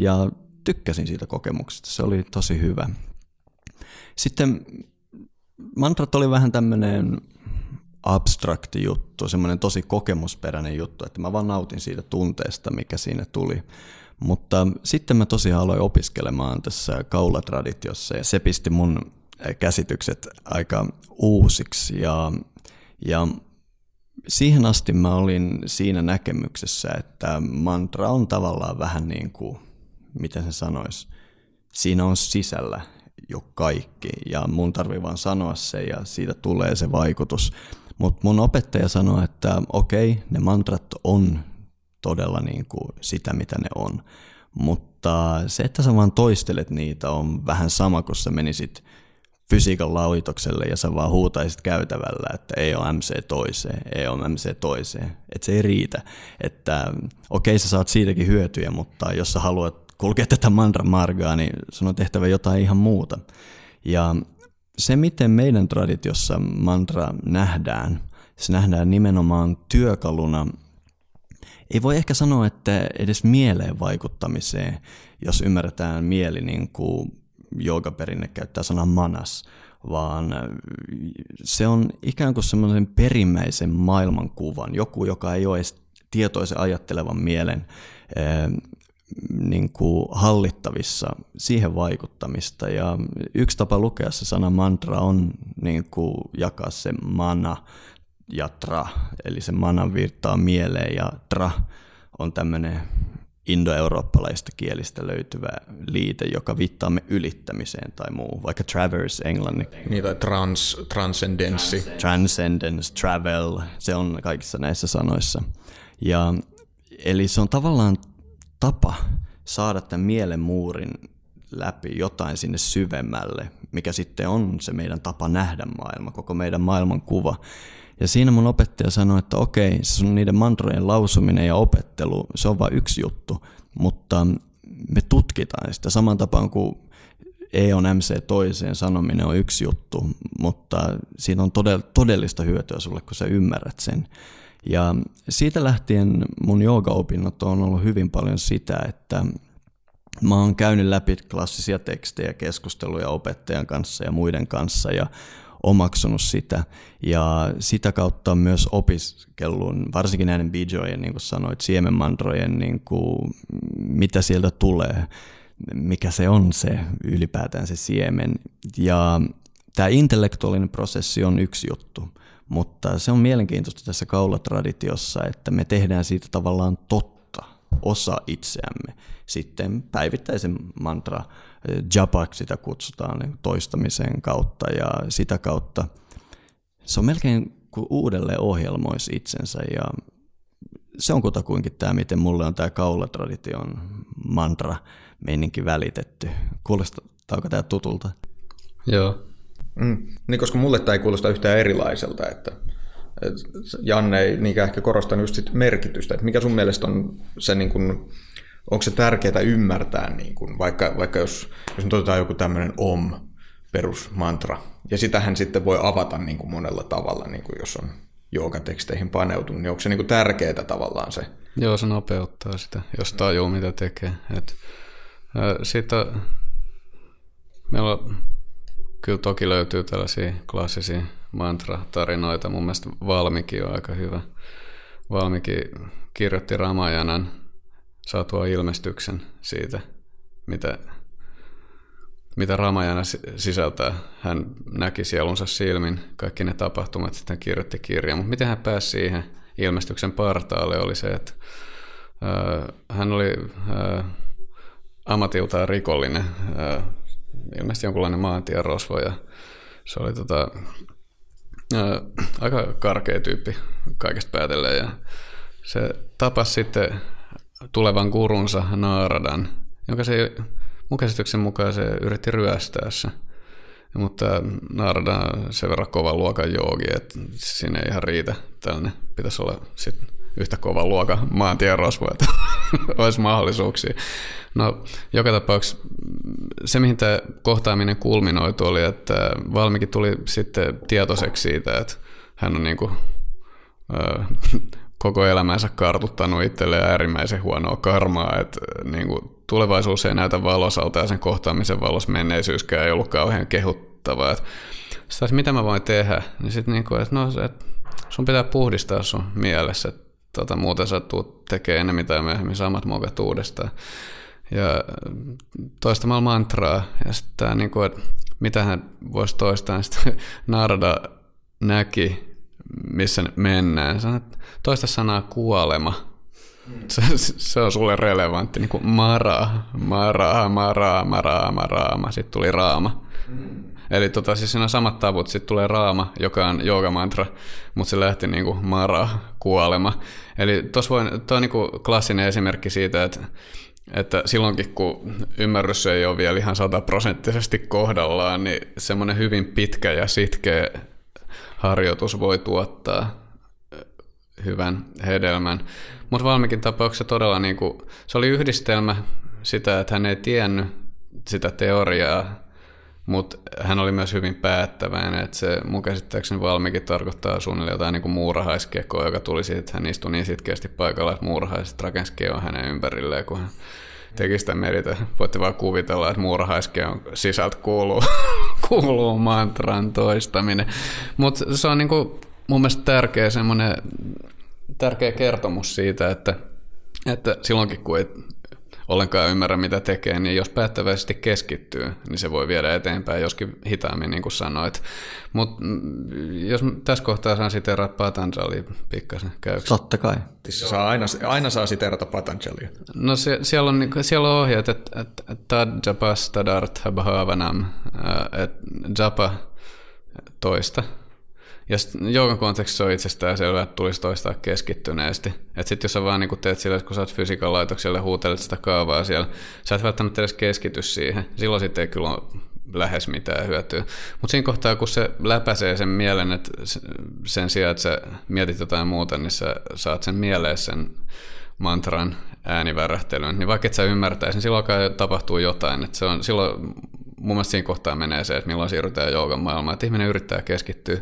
ja tykkäsin siitä kokemuksesta. Se oli tosi hyvä. Sitten mantrat oli vähän tämmöinen abstrakti juttu, semmoinen tosi kokemusperäinen juttu, että mä vaan nautin siitä tunteesta, mikä siinä tuli. Mutta sitten mä tosiaan aloin opiskelemaan tässä kaulatraditiossa ja se pisti mun käsitykset aika uusiksi ja, ja siihen asti mä olin siinä näkemyksessä, että mantra on tavallaan vähän niin kuin, miten se sanoisi, siinä on sisällä jo kaikki ja mun tarvii vaan sanoa se ja siitä tulee se vaikutus. Mutta mun opettaja sanoi, että okei, ne mantrat on todella niin kuin sitä, mitä ne on. Mutta se, että sä vaan toistelet niitä, on vähän sama kuin sä menisit fysiikan laitokselle ja sä vaan huutaisit käytävällä, että ei ole MC toiseen, ei ole MC toiseen. Että se ei riitä. Että okei, sä saat siitäkin hyötyjä, mutta jos sä haluat kulkea tätä mantra margaa, niin sun on tehtävä jotain ihan muuta. Ja se, miten meidän traditiossa mantra nähdään, se nähdään nimenomaan työkaluna, ei voi ehkä sanoa, että edes mieleen vaikuttamiseen, jos ymmärretään mieli niin kuin joogaperinne käyttää sanaa manas, vaan se on ikään kuin semmoisen perimmäisen maailmankuvan, joku, joka ei ole edes tietoisen ajattelevan mielen niin kuin hallittavissa, siihen vaikuttamista. Ja yksi tapa lukea se sana mantra on niin kuin jakaa se mana ja tra, eli se mana virtaa mieleen ja tra on tämmöinen indoeurooppalaista kielistä löytyvä liite, joka viittaa me ylittämiseen tai muu, vaikka traverse englanniksi. Niin, tai trans, transcendenssi. Transcendence, travel, se on kaikissa näissä sanoissa. Ja, eli se on tavallaan tapa saada tämän mielen muurin läpi jotain sinne syvemmälle, mikä sitten on se meidän tapa nähdä maailma, koko meidän maailman kuva. Ja siinä mun opettaja sanoi, että okei, se sun niiden mantrojen lausuminen ja opettelu, se on vain yksi juttu, mutta me tutkitaan sitä saman tapaan kuin E on MC toiseen sanominen on yksi juttu, mutta siinä on todellista hyötyä sulle, kun sä ymmärrät sen. Ja siitä lähtien mun joogaopinnot on ollut hyvin paljon sitä, että mä oon käynyt läpi klassisia tekstejä, keskusteluja opettajan kanssa ja muiden kanssa ja omaksunut sitä. Ja sitä kautta myös opiskellun, varsinkin näiden bijojen, niin kuin sanoit, siemenmandrojen, niin kuin, mitä sieltä tulee, mikä se on se ylipäätään se siemen. Ja tämä intellektuaalinen prosessi on yksi juttu. Mutta se on mielenkiintoista tässä kaulatraditiossa, että me tehdään siitä tavallaan totta, osa itseämme. Sitten päivittäisen mantra, eh, japak sitä kutsutaan niin toistamisen kautta ja sitä kautta se on melkein kuin uudelleen ohjelmoisi itsensä ja se on kutakuinkin tämä, miten mulle on tämä kaulatradition mantra meininki välitetty. Kuulostaako tämä tutulta? Joo, Mm. Niin, koska mulle tämä ei kuulosta yhtään erilaiselta, että, Janne ei niinkään ehkä korostanut just sit merkitystä, että mikä sun mielestä on se niin kuin onko se tärkeää ymmärtää, niin kuin, vaikka, vaikka jos, jos nyt otetaan joku tämmöinen om perusmantra, ja sitähän sitten voi avata niin kuin monella tavalla, niin kuin jos on joogateksteihin paneutunut, niin onko se niin tärkeää tavallaan se? Joo, se nopeuttaa sitä, jos tajuu mitä tekee. Et, ää, siitä meillä on, kyllä toki löytyy tällaisia klassisia mantra-tarinoita. Mun mielestä Valmiki on aika hyvä. Valmiki kirjoitti Ramajanan saatua ilmestyksen siitä, mitä, mitä Ramajana sisältää. Hän näki sielunsa silmin kaikki ne tapahtumat, sitten kirjoitti kirjan. Mutta miten hän pääsi siihen ilmestyksen partaalle oli se, että äh, hän oli äh, ammatiltaan rikollinen, äh, ilmeisesti jonkunlainen maantierosvo ja se oli tota, äh, aika karkea tyyppi kaikesta päätellen ja se tapasi sitten tulevan kurunsa Naaradan, jonka se mun käsityksen mukaan se yritti ryöstää se. Mutta Naarada on sen verran kova luokan joogi, että siinä ei ihan riitä tällainen. Pitäisi olla sit yhtä kova luokan maantierosvo, että [laughs] olisi mahdollisuuksia. No, joka tapauksessa se, mihin tämä kohtaaminen kulminoitu, oli, että Valmikin tuli sitten tietoiseksi siitä, että hän on niin kuin, [laughs] koko elämänsä kartuttanut itselleen äärimmäisen huonoa karmaa, että niin kuin, tulevaisuus ei näytä valosalta ja sen kohtaamisen valossa menneisyyskään ei ollut kauhean kehuttavaa. Sitten mitä mä voin tehdä, niin sitten niin kuin, että no, että sun pitää puhdistaa sun mielessä, että tota, muuten sä tuut tekemään enemmän tai myöhemmin samat mokat uudestaan. Ja toistamalla mantraa, ja sitten niin kuin, että mitä hän voisi toistaa, sitten [laughs] Narada näki missä mennään. Sanat toista sanaa kuolema. Se, se on sulle relevantti, niin kuin mara, mara, mara, mara, mara, sitten tuli raama. Eli tota, siis siinä on samat tavut, sitten tulee raama, joka on joogamantra, mutta se lähti niin kuin mara, kuolema. Eli tuossa on niin kuin klassinen esimerkki siitä, että että silloinkin kun ymmärrys ei ole vielä ihan sataprosenttisesti kohdallaan, niin semmoinen hyvin pitkä ja sitkeä harjoitus voi tuottaa hyvän hedelmän. Mutta Valmikin tapauksessa todella niin kuin, se oli yhdistelmä sitä, että hän ei tiennyt sitä teoriaa, mutta hän oli myös hyvin päättäväinen, että se mun käsittääkseni valmikin tarkoittaa suunnilleen jotain niin kuin joka tuli siitä, että hän istui niin sitkeästi paikalla, että muurahaiset rakensi hänen ympärilleen, kun hän teki sitä meritä. Voitte vaan kuvitella, että muurahaiskeon sisältä kuuluu, [laughs] kuuluu mantran toistaminen. Mutta se on niinku mun mielestä tärkeä semmoinen tärkeä kertomus siitä, että, että silloinkin kun ei ollenkaan ymmärrä, mitä tekee, niin jos päättäväisesti keskittyy, niin se voi viedä eteenpäin, joskin hitaammin, niin kuin sanoit. Mutta jos tässä kohtaa saan siteerata Patanjali pikkasen käyksi. Totta kai. Saa aina, aina saa siteerata Patanjalia. No se, siellä, on, niinku, siellä on ohjeet, että, tad japas tadartha bhavanam, että japa toista, ja joogan kontekstissa on itsestään selvää, että tulisi toistaa keskittyneesti. Että sitten jos sä vaan niin teet sillä, että kun sä oot fysiikan laitoksella ja huutelet sitä kaavaa siellä, sä et välttämättä edes keskity siihen. Silloin sitten ei kyllä ole lähes mitään hyötyä. Mutta siinä kohtaa, kun se läpäisee sen mielen, että sen sijaan, että sä mietit jotain muuta, niin sä saat sen mieleen sen mantran äänivärähtelyn, niin vaikka et sä ymmärtäisi, niin silloin tapahtuu jotain. Että se on, silloin mun mielestä siinä kohtaa menee se, että milloin siirrytään joogan maailmaan, että ihminen yrittää keskittyä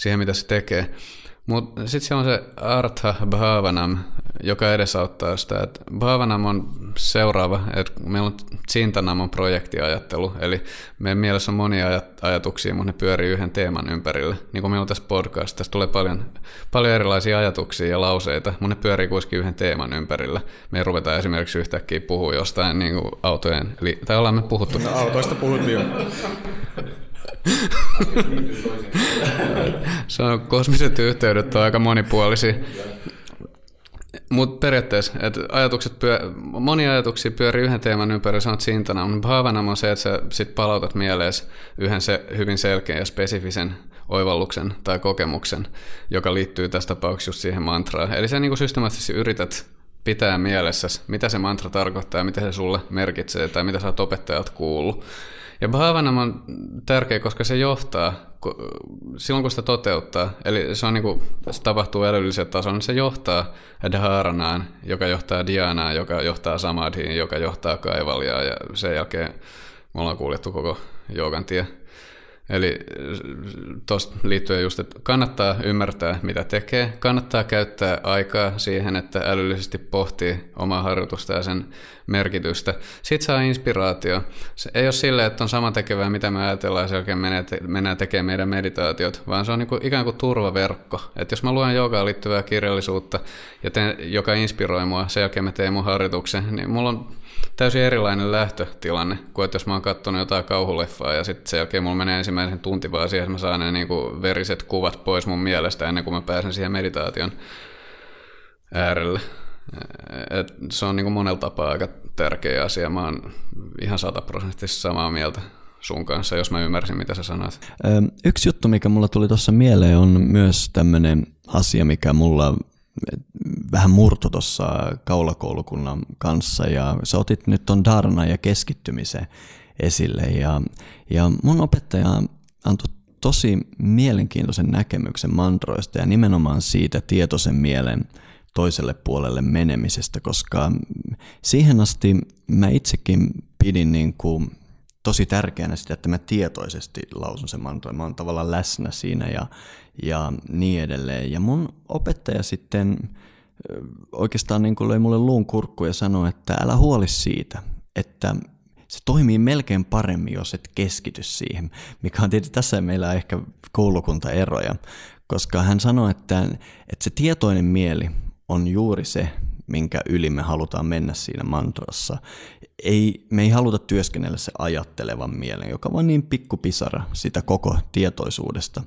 siihen, mitä se tekee. Mutta sitten siellä on se Artha Bhavanam, joka edesauttaa sitä, että Bhavanam on seuraava, että meillä on Chintanam on projektiajattelu, eli meidän mielessä on monia ajatuksia, mutta ne pyörii yhden teeman ympärillä. Niin kuin meillä on tässä podcast, tässä tulee paljon, paljon erilaisia ajatuksia ja lauseita, mutta ne pyörii kuitenkin yhden teeman ympärillä. Me ruvetaan esimerkiksi yhtäkkiä puhua jostain niin kuin autojen, tai ollaan me puhuttu. No, autoista puhuttiin jo. Se on, kosmiset yhteydet on aika monipuolisia. Mutta periaatteessa, että ajatukset pyö, monia ajatuksia pyörii yhden teeman ympäri, se on sintana. Mutta bhavanam on se, että sä sit palautat mieleesi yhden se, hyvin selkeän ja spesifisen oivalluksen tai kokemuksen, joka liittyy tässä tapauksessa just siihen mantraan. Eli sä niin systemaattisesti yrität pitää mielessä, mitä se mantra tarkoittaa ja mitä se sulle merkitsee tai mitä sä oot opettajat kuullut. Ja bhavana on tärkeä, koska se johtaa, silloin kun sitä toteuttaa, eli se, on niin kuin, se tapahtuu älyllisellä tasolla, niin se johtaa dharanaan, joka johtaa dianaan, joka johtaa samadhiin, joka johtaa kaivaljaan, ja sen jälkeen me ollaan kuljettu koko joogan tie. Eli tuosta liittyen just, että kannattaa ymmärtää, mitä tekee. Kannattaa käyttää aikaa siihen, että älyllisesti pohtii omaa harjoitusta ja sen merkitystä. Sitten saa inspiraatio. Se ei ole silleen, että on sama tekevää, mitä me ajatellaan, ja sen jälkeen mennään tekemään meidän meditaatiot, vaan se on niin kuin, ikään kuin turvaverkko. Että jos mä luen joogaan liittyvää kirjallisuutta, ja teen, joka inspiroi mua, sen jälkeen mä teen mun harjoituksen, niin mulla on täysin erilainen lähtötilanne kuin että jos mä oon katsonut jotain kauhuleffaa ja sitten sen jälkeen mulla menee ensimmäisen tunti vaan siihen, että mä saan ne niinku veriset kuvat pois mun mielestä ennen kuin mä pääsen siihen meditaation äärelle. Et se on niinku monella tapaa aika tärkeä asia. Mä oon ihan sataprosenttisesti samaa mieltä sun kanssa, jos mä ymmärsin, mitä sä sanoit. Yksi juttu, mikä mulla tuli tuossa mieleen, on myös tämmöinen asia, mikä mulla vähän murto tuossa kaulakoulukunnan kanssa ja sä otit nyt ton Darna ja keskittymisen esille ja, ja mun opettaja antoi tosi mielenkiintoisen näkemyksen mantroista ja nimenomaan siitä tietoisen mielen toiselle puolelle menemisestä, koska siihen asti mä itsekin pidin niin kuin tosi tärkeänä sitä, että mä tietoisesti lausun sen mantoin. Mä oon tavallaan läsnä siinä ja, ja niin edelleen. Ja mun opettaja sitten oikeastaan niin löi mulle luun kurkku ja sanoi, että älä huoli siitä, että se toimii melkein paremmin, jos et keskity siihen, mikä on tietysti tässä meillä on ehkä koulukuntaeroja, koska hän sanoi, että, että se tietoinen mieli on juuri se, minkä yli me halutaan mennä siinä mantrassa. Ei, me ei haluta työskennellä se ajattelevan mielen, joka on niin pikkupisara sitä koko tietoisuudesta.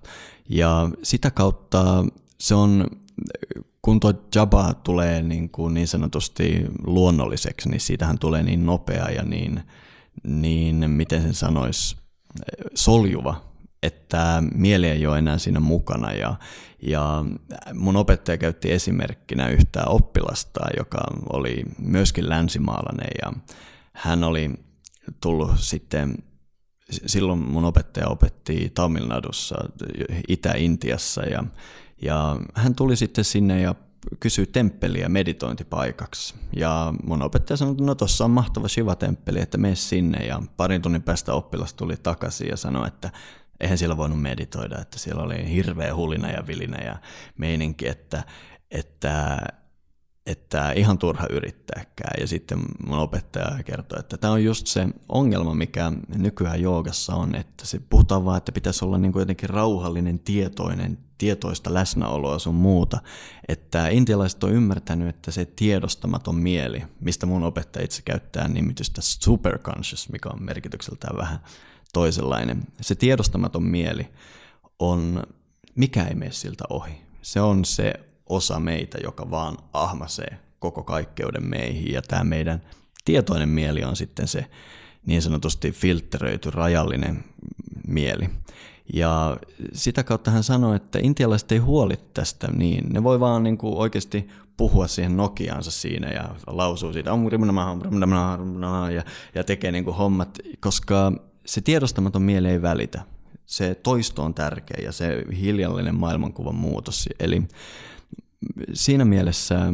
Ja sitä kautta se on, kun tuo jaba tulee niin, kuin niin sanotusti luonnolliseksi, niin siitähän tulee niin nopea ja niin, niin miten sen sanoisi, soljuva että mieli ei ole enää siinä mukana. Ja, ja mun opettaja käytti esimerkkinä yhtä oppilasta, joka oli myöskin länsimaalainen ja hän oli tullut sitten, silloin mun opettaja opetti Tamil Nadussa, Itä-Intiassa ja, ja hän tuli sitten sinne ja kysyi temppeliä meditointipaikaksi. Ja mun opettaja sanoi, että no tuossa on mahtava Shiva-temppeli, että mene sinne. Ja parin tunnin päästä oppilas tuli takaisin ja sanoi, että eihän siellä voinut meditoida, että siellä oli hirveä hulina ja vilinä ja meininki, että, että, että ihan turha yrittääkään. Ja sitten mun opettaja kertoi, että tämä on just se ongelma, mikä nykyään joogassa on, että se puhutaan vaan, että pitäisi olla niin kuin jotenkin rauhallinen, tietoinen, tietoista läsnäoloa sun muuta. Että intialaiset on ymmärtänyt, että se tiedostamaton mieli, mistä mun opettaja itse käyttää nimitystä superconscious, mikä on merkitykseltään vähän toisenlainen. Se tiedostamaton mieli on, mikä ei mene siltä ohi. Se on se osa meitä, joka vaan ahmasee koko kaikkeuden meihin ja tämä meidän tietoinen mieli on sitten se niin sanotusti filtteröity rajallinen mieli. Ja sitä kautta hän sanoi, että intialaiset ei huoli tästä niin. Ne voi vaan niin kuin oikeasti puhua siihen Nokiaansa siinä ja lausuu siitä ja, ja tekee niin kuin hommat, koska se tiedostamaton mieli ei välitä. Se toisto on tärkeä ja se hiljallinen maailmankuvan muutos. Eli siinä mielessä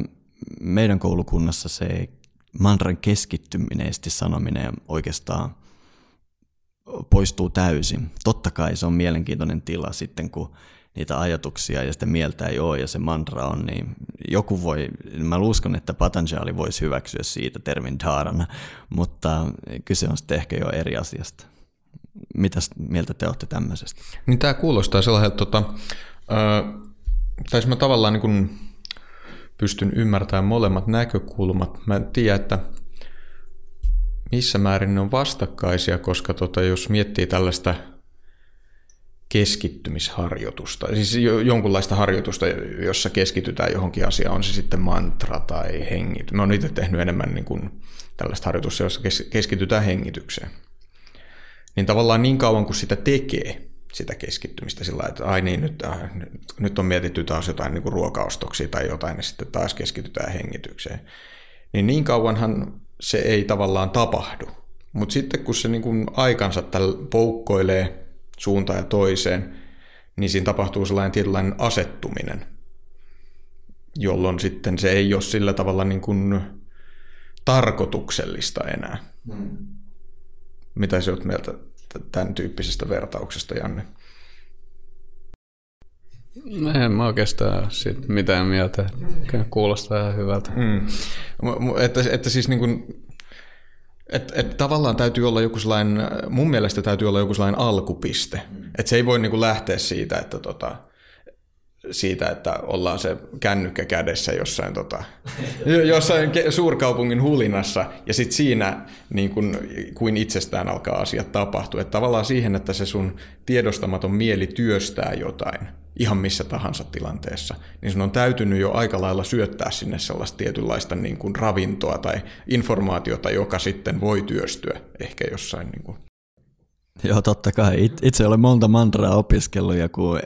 meidän koulukunnassa se mantran keskittyminen sanominen oikeastaan poistuu täysin. Totta kai se on mielenkiintoinen tila sitten, kun niitä ajatuksia ja sitä mieltä ei ole ja se mantra on, niin joku voi, mä uskon, että Patanjali voisi hyväksyä siitä termin dharana, mutta kyse on sitten ehkä jo eri asiasta. Mitä mieltä te olette tämmöisestä? Niin tämä kuulostaa sellaiselta, tota, tai mä tavallaan niin kun pystyn ymmärtämään molemmat näkökulmat. Mä en tiedä, että missä määrin ne on vastakkaisia, koska tota, jos miettii tällaista keskittymisharjoitusta, siis jonkunlaista harjoitusta, jossa keskitytään johonkin asiaan, on se sitten mantra tai hengit. Mä oon itse tehnyt enemmän niin kuin tällaista harjoitusta, jossa keskitytään hengitykseen niin tavallaan niin kauan kuin sitä tekee, sitä keskittymistä sillä että ai niin, nyt, äh, nyt on mietitty taas jotain niin kuin ruokaostoksia tai jotain, ja sitten taas keskitytään hengitykseen. Niin niin kauanhan se ei tavallaan tapahdu. Mutta sitten kun se niin kuin aikansa tällä poukkoilee suuntaan ja toiseen, niin siinä tapahtuu sellainen tietynlainen asettuminen, jolloin sitten se ei ole sillä tavalla niin kuin tarkoituksellista enää. Mm. Mitä se olet mieltä tämän tyyppisestä vertauksesta, Janne? En mä oikeastaan sit mitään mieltä. Kuulostaa ihan hyvältä. Mm. Että, että siis niin kuin, että, että tavallaan täytyy olla joku sellainen, mun mielestä täytyy olla joku sellainen alkupiste. Että se ei voi niin kuin lähteä siitä, että tota, siitä, että ollaan se kännykkä kädessä jossain, tota, [laughs] jossain suurkaupungin hulinassa ja sitten siinä niin kun, kuin itsestään alkaa asiat tapahtua. Että tavallaan siihen, että se sun tiedostamaton mieli työstää jotain ihan missä tahansa tilanteessa, niin sun on täytynyt jo aika lailla syöttää sinne sellaista tietynlaista niin kuin ravintoa tai informaatiota, joka sitten voi työstyä ehkä jossain niin kuin Joo, totta kai. Itse olen monta mantraa opiskellut ja kun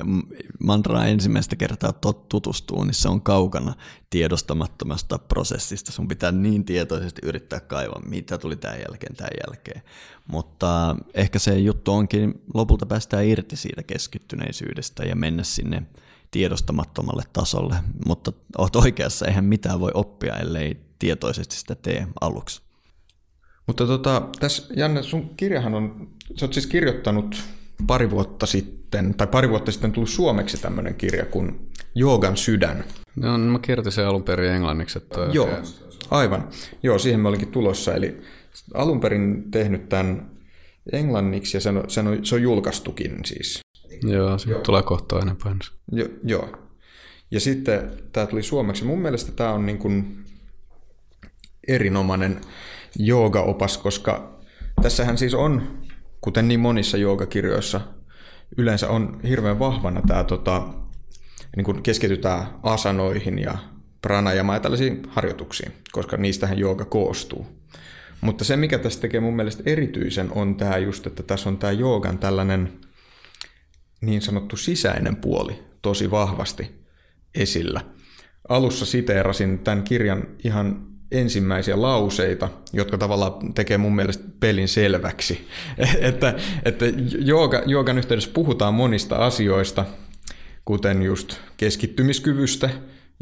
mantraa ensimmäistä kertaa tutustuu, niin se on kaukana tiedostamattomasta prosessista. Sun pitää niin tietoisesti yrittää kaivaa, mitä tuli tämän jälkeen, tämän jälkeen. Mutta ehkä se juttu onkin lopulta päästään irti siitä keskittyneisyydestä ja mennä sinne tiedostamattomalle tasolle. Mutta oot oikeassa, eihän mitään voi oppia, ellei tietoisesti sitä tee aluksi. Mutta tota, tässä Janne, sun kirjahan on, sä oot siis kirjoittanut pari vuotta sitten, tai pari vuotta sitten tullut suomeksi tämmöinen kirja kuin Joogan sydän. No, mä kirjoitin sen alun perin englanniksi. Että Joo, okay. aivan. Joo, siihen mä olinkin tulossa. Eli alun perin tehnyt tämän englanniksi ja se on, se on, se on julkaistukin siis. Joo, se tulee kohta painos. Jo, joo. Ja sitten tämä tuli suomeksi. Mun mielestä tämä on niin kuin erinomainen joogaopas, koska tässähän siis on, kuten niin monissa joogakirjoissa, yleensä on hirveän vahvana tämä, tota, niin kuin keskitytään asanoihin ja pranajamaan ja tällaisiin harjoituksiin, koska niistähän jooga koostuu. Mutta se, mikä tässä tekee mun mielestä erityisen, on tämä just, että tässä on tämä joogan tällainen niin sanottu sisäinen puoli tosi vahvasti esillä. Alussa siteerasin tämän kirjan ihan ensimmäisiä lauseita, jotka tavallaan tekee mun mielestä pelin selväksi. [laughs] että että jooga, joogan yhteydessä puhutaan monista asioista, kuten just keskittymiskyvystä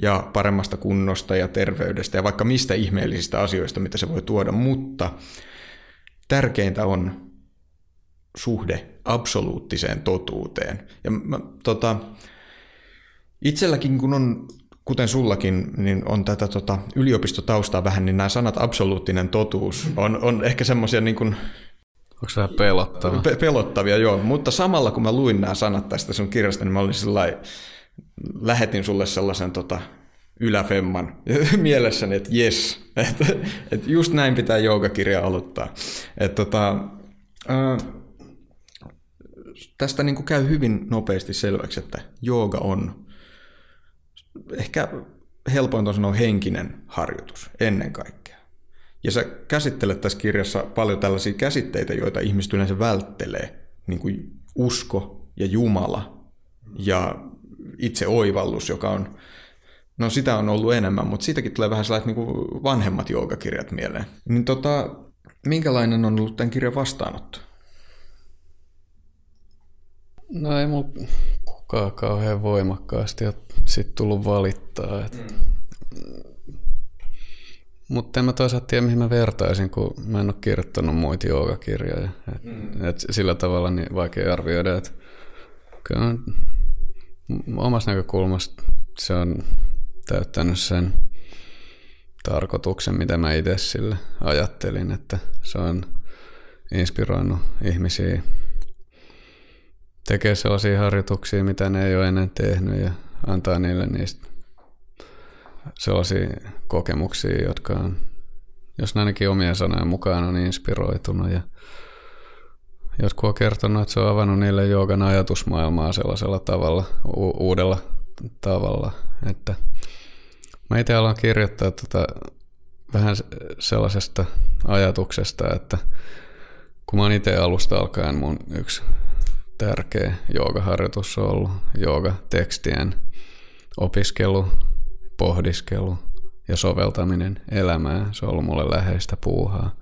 ja paremmasta kunnosta ja terveydestä ja vaikka mistä ihmeellisistä asioista, mitä se voi tuoda, mutta tärkeintä on suhde absoluuttiseen totuuteen. Ja mä, tota, itselläkin kun on kuten sullakin, niin on tätä tota, yliopistotaustaa vähän, niin nämä sanat absoluuttinen totuus on, on ehkä semmoisia niin kuin, Onko vähän pelottavia? Pe- pelottavia, joo. Mutta samalla kun mä luin nämä sanat tästä sun kirjasta, niin mä olin sellainen, lähetin sulle sellaisen tota, yläfemman [laughs] mielessäni, että jes, [laughs] että, että just näin pitää joogakirja aloittaa. Että tota, ää, tästä niin kuin käy hyvin nopeasti selväksi, että jooga on ehkä helpointa on sanoa henkinen harjoitus ennen kaikkea. Ja sä käsittelet tässä kirjassa paljon tällaisia käsitteitä, joita ihmiset yleensä välttelee, niin kuin usko ja Jumala ja itse oivallus, joka on, no sitä on ollut enemmän, mutta siitäkin tulee vähän sellaiset niin kuin vanhemmat joogakirjat mieleen. Niin tota, minkälainen on ollut tämän kirjan vastaanotto? No ei mulla kukaan kauhean voimakkaasti ole sit tullut valittaa. Et... Mm. Mutta en mä toisaalta tiedä, mihin mä vertaisin, kun mä en ole kirjoittanut muita joogakirjoja. Et, mm. et sillä tavalla niin vaikea arvioida, että kyllä omasta näkökulmasta se on täyttänyt sen tarkoituksen, mitä mä itse sille ajattelin, että se on inspiroinut ihmisiä tekee sellaisia harjoituksia, mitä ne ei ole ennen tehnyt ja antaa niille niistä sellaisia kokemuksia, jotka on, jos ainakin omien sanojen mukaan on inspiroitunut ja jotkut on kertonut, että se on avannut niille joogan ajatusmaailmaa sellaisella tavalla, u- uudella tavalla, että mä itse alan kirjoittaa tota vähän sellaisesta ajatuksesta, että kun mä oon itse alusta alkaen mun yksi tärkeä joogaharjoitus on ollut joogatekstien opiskelu, pohdiskelu ja soveltaminen elämään. Se on ollut mulle läheistä puuhaa.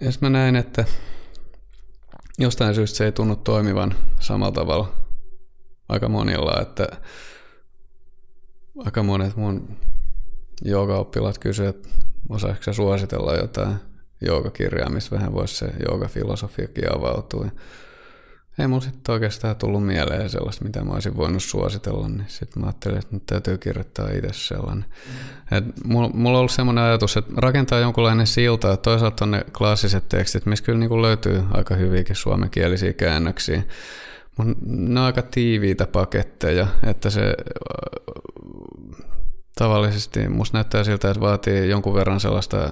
jos mä näin, että jostain syystä se ei tunnu toimivan samalla tavalla aika monilla, että aika monet mun joogaoppilaat kysyvät, että osaisiko suositella jotain joogakirjaa, missä vähän voisi se joogafilosofiakin avautua. Ei mulla sitten oikeastaan tullut mieleen sellaista, mitä mä olisin voinut suositella, niin sitten mä ajattelin, että nyt täytyy kirjoittaa itse sellainen. Et mulla, mulla on ollut semmoinen ajatus, että rakentaa jonkunlainen silta, että toisaalta on ne klassiset tekstit, missä kyllä niin löytyy aika hyviäkin suomenkielisiä käännöksiä, mutta ne on aika tiiviitä paketteja, että se tavallisesti musta näyttää siltä, että vaatii jonkun verran sellaista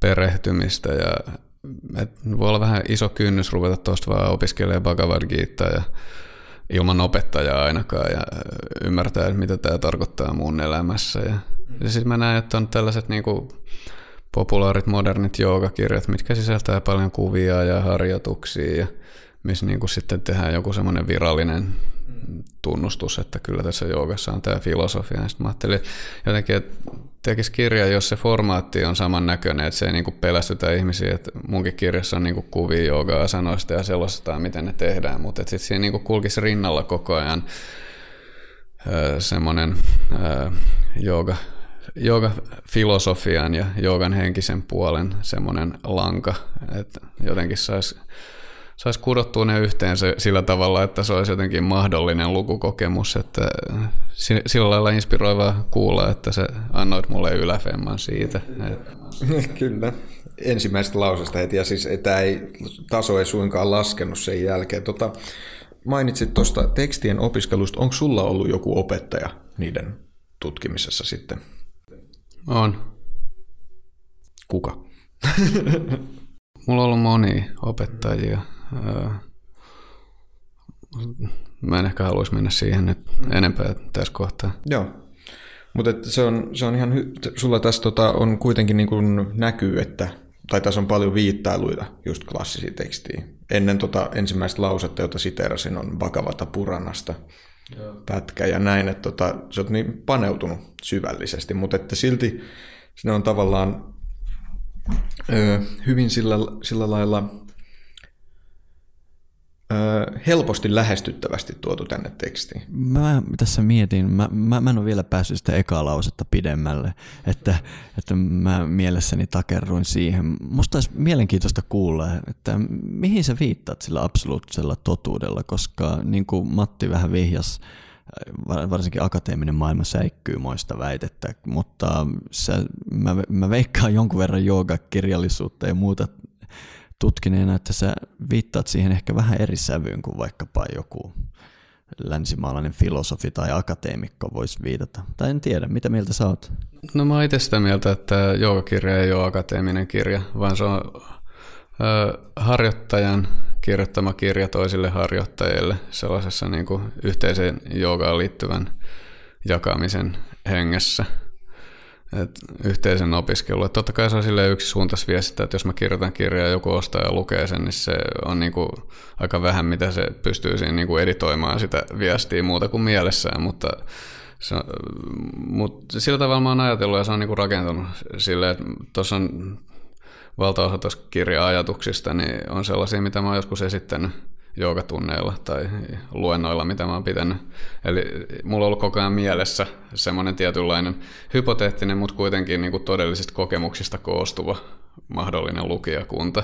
perehtymistä ja et voi olla vähän iso kynnys ruveta tuosta vaan opiskelemaan Bhagavad Gita ja ilman opettajaa ainakaan ja ymmärtää, että mitä tämä tarkoittaa mun elämässä. Ja, ja sitten mä näen, että on tällaiset niinku populaarit, modernit joogakirjat, mitkä sisältää paljon kuvia ja harjoituksia ja missä niinku sitten tehdään joku semmoinen virallinen tunnustus, että kyllä tässä joogassa on tämä filosofia. Ja sitten mä ajattelin jotenkin, että tekisi kirja, jos se formaatti on samannäköinen, että se ei niinku pelästytä ihmisiä, että munkin kirjassa on niinku kuvia joogaa sanoista ja sellaista, miten ne tehdään, mutta sitten siinä niinku kulkisi rinnalla koko ajan semmoinen jooga, jooga filosofian ja joogan henkisen puolen semmoinen lanka, että jotenkin saisi saisi kudottua ne yhteen se, sillä tavalla, että se olisi jotenkin mahdollinen lukukokemus, että sillä lailla inspiroivaa kuulla, että se annoit mulle yläfemman siitä. [laughs] Kyllä, ensimmäisestä lausesta heti, ja siis että ei, taso ei suinkaan laskenut sen jälkeen. Tota, mainitsit tuosta tekstien opiskelusta, onko sulla ollut joku opettaja niiden tutkimisessa sitten? On. Kuka? [laughs] Mulla on ollut moni opettajia. Mä en ehkä haluaisi mennä siihen nyt enempää tässä kohtaa. Joo, mutta se on, se on ihan, hy- sulla tässä tota, on kuitenkin niin kuin näkyy, että, tai tässä on paljon viittailuita just klassisia tekstiä. Ennen tota ensimmäistä lausetta, jota siteerasin, on Bhagavata Puranasta Joo. pätkä ja näin, että tota, sä oot niin paneutunut syvällisesti, mutta että silti ne on tavallaan ö, hyvin sillä, sillä lailla helposti lähestyttävästi tuotu tänne tekstiin. Mä tässä mietin, mä, mä, mä en ole vielä päässyt sitä ekaa lausetta pidemmälle, että, että mä mielessäni takerruin siihen. Musta olisi mielenkiintoista kuulla, että mihin sä viittaat sillä absoluuttisella totuudella, koska niin kuin Matti vähän vihjas, varsinkin akateeminen maailma säikkyy moista väitettä, mutta sä, mä, mä veikkaan jonkun verran joogakirjallisuutta ja muuta tutkineena, että sä viittaat siihen ehkä vähän eri sävyyn kuin vaikkapa joku länsimaalainen filosofi tai akateemikko voisi viitata. Tai en tiedä, mitä mieltä sä oot? No mä itse sitä mieltä, että joogakirja ei ole akateeminen kirja, vaan se on ö, harjoittajan kirjoittama kirja toisille harjoittajille sellaisessa niin kuin yhteiseen joogaan liittyvän jakamisen hengessä – et yhteisen opiskelun. Et totta kai se on yksi suuntaisi viestittää, että jos mä kirjoitan kirjaa ja joku ostaa ja lukee sen, niin se on niinku aika vähän, mitä se pystyy siinä niinku editoimaan sitä viestiä muuta kuin mielessään, mutta se, mutta sillä tavalla mä oon ajatellut ja se on niinku rakentunut silleen, että tuossa on valtaosa tuossa kirja-ajatuksista, niin on sellaisia, mitä mä oon joskus esittänyt joogatunneilla tai luennoilla, mitä mä oon pitänyt. Eli mulla on ollut koko ajan mielessä semmoinen tietynlainen hypoteettinen, mutta kuitenkin niin kuin todellisista kokemuksista koostuva mahdollinen lukijakunta.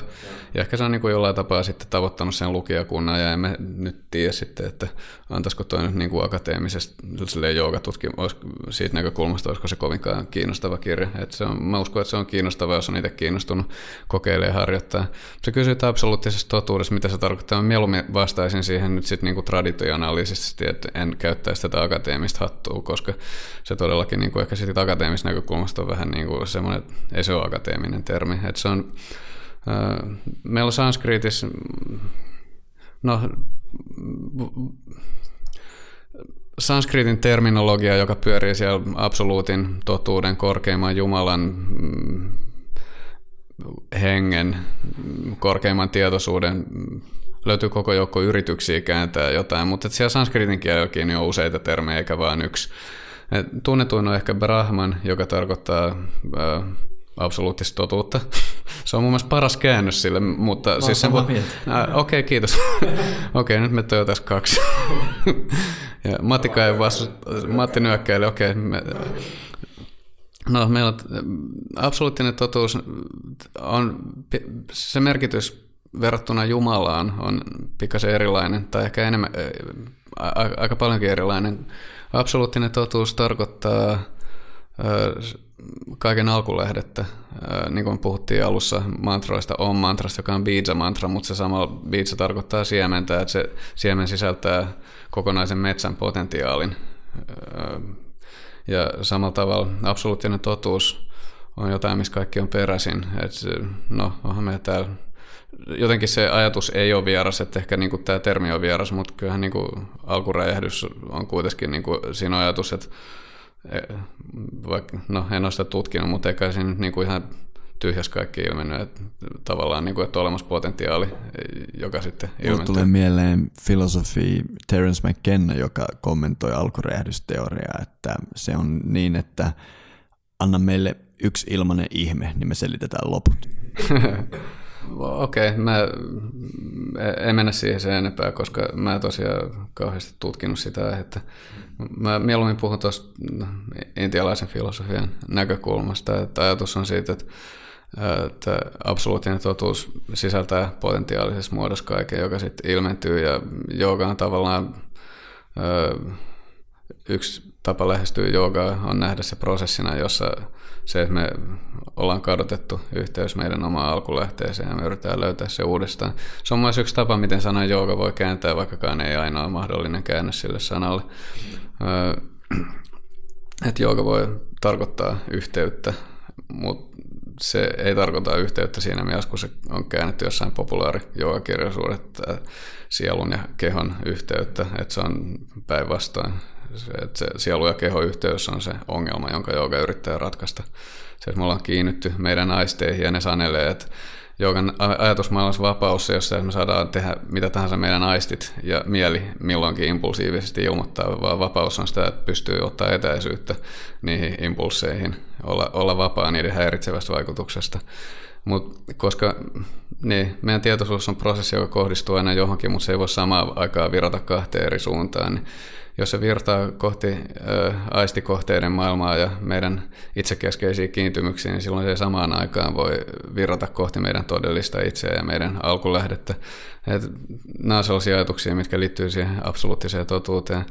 Ja ehkä se on niin kuin jollain tapaa sitten tavoittanut sen lukijakunnan, ja emme nyt tiedä sitten, että antaisiko toi nyt niin kuin akateemisesta joogatutkimus siitä näkökulmasta, olisiko se kovinkaan kiinnostava kirja. Että se on, mä uskon, että se on kiinnostava, jos on itse kiinnostunut kokeilemaan harjoittaa. Se kysyy absoluuttisesta totuudessa, mitä se tarkoittaa. Mieluummin vastaisin siihen nyt sitten niin traditionaalisesti, että en käyttäisi tätä akateemista hattua, koska se todellakin niin kuin ehkä sitten akateemisesta näkökulmasta on vähän niin kuin semmoinen, ei se ole akateeminen termi, että se on, meillä on sanskriitis, no, sanskritin terminologia, joka pyörii siellä absoluutin totuuden, korkeimman Jumalan mm, hengen, korkeimman tietoisuuden, löytyy koko joukko yrityksiä kääntää jotain, mutta siellä sanskritin kielelläkin on useita termejä eikä vain yksi. Et tunnetuin on ehkä Brahman, joka tarkoittaa äh, absoluuttista totuutta. [laughs] Se on mun mielestä paras käännös sille, mutta Mä siis sen voi... Okei, okay, kiitos. [laughs] Okei, okay, nyt me toi tässä kaksi. [laughs] ja Matti kai vastu... Matti nyökkäili, okei. Okay, me... No, meillä on absoluuttinen totuus on, se merkitys verrattuna Jumalaan on pikkasen erilainen, tai ehkä enemmän, aika paljonkin erilainen. Absoluuttinen totuus tarkoittaa kaiken alkulähdettä, niin kuin puhuttiin alussa mantroista, on mantrasta, joka on bija-mantra, mutta se sama bija tarkoittaa siementä, että se siemen sisältää kokonaisen metsän potentiaalin. Ja samalla tavalla absoluuttinen totuus on jotain, missä kaikki on peräisin. Et, no, onhan me täällä jotenkin se ajatus ei ole vieras, että ehkä niin kuin tämä termi on vieras, mutta kyllähän niin kuin alkuräjähdys on kuitenkin niin kuin siinä ajatus, että vaikka, no en ole sitä tutkinut, mutta eikä siinä niin kuin ihan tyhjäs kaikki ilmennyt, että tavallaan niin kuin, että on olemassa potentiaali, joka sitten ilmentyy. tulee mieleen filosofi Terence McKenna, joka kommentoi alkuräjähdysteoriaa, että se on niin, että anna meille yksi ilmainen ihme, niin me selitetään loput. [laughs] Okei, okay, mä en mennä siihen sen enempää, koska mä en tosiaan kauheasti tutkinut sitä, että mä mieluummin puhun tuosta intialaisen filosofian näkökulmasta, että ajatus on siitä, että, että absoluuttinen totuus sisältää potentiaalisessa muodossa kaiken, joka sitten ilmentyy. Ja jooga on tavallaan yksi tapa lähestyä joogaa on nähdä se prosessina, jossa se, että me ollaan kadotettu yhteys meidän omaan alkulähteeseen ja me yritetään löytää se uudestaan. Se on myös yksi tapa, miten sana jooga voi kääntää, vaikkakaan ei ainoa mahdollinen käännös sille sanalle. Että jooga voi tarkoittaa yhteyttä, mutta se ei tarkoita yhteyttä siinä mielessä, kun se on käännetty jossain populaari joogakirjallisuudessa sielun ja kehon yhteyttä, että se on päinvastoin se, että se sielu- ja kehoyhteys on se ongelma, jonka jooga yrittää ratkaista. Se, että me ollaan kiinnitty meidän aisteihin ja ne sanelee, että joogan ajatusmaailmassa vapaus, jossa me saadaan tehdä mitä tahansa meidän aistit ja mieli milloinkin impulsiivisesti ilmoittaa, vaan vapaus on sitä, että pystyy ottaa etäisyyttä niihin impulseihin, olla, olla vapaa niiden häiritsevästä vaikutuksesta. Mutta koska niin, meidän tietoisuus on prosessi, joka kohdistuu aina johonkin, mutta se ei voi samaan aikaan virata kahteen eri suuntaan, niin jos se virtaa kohti ö, aistikohteiden maailmaa ja meidän itsekeskeisiä kiintymyksiä, niin silloin se samaan aikaan voi virrata kohti meidän todellista itseä ja meidän alkulähdettä. Et nämä on sellaisia ajatuksia, mitkä liittyy siihen absoluuttiseen totuuteen.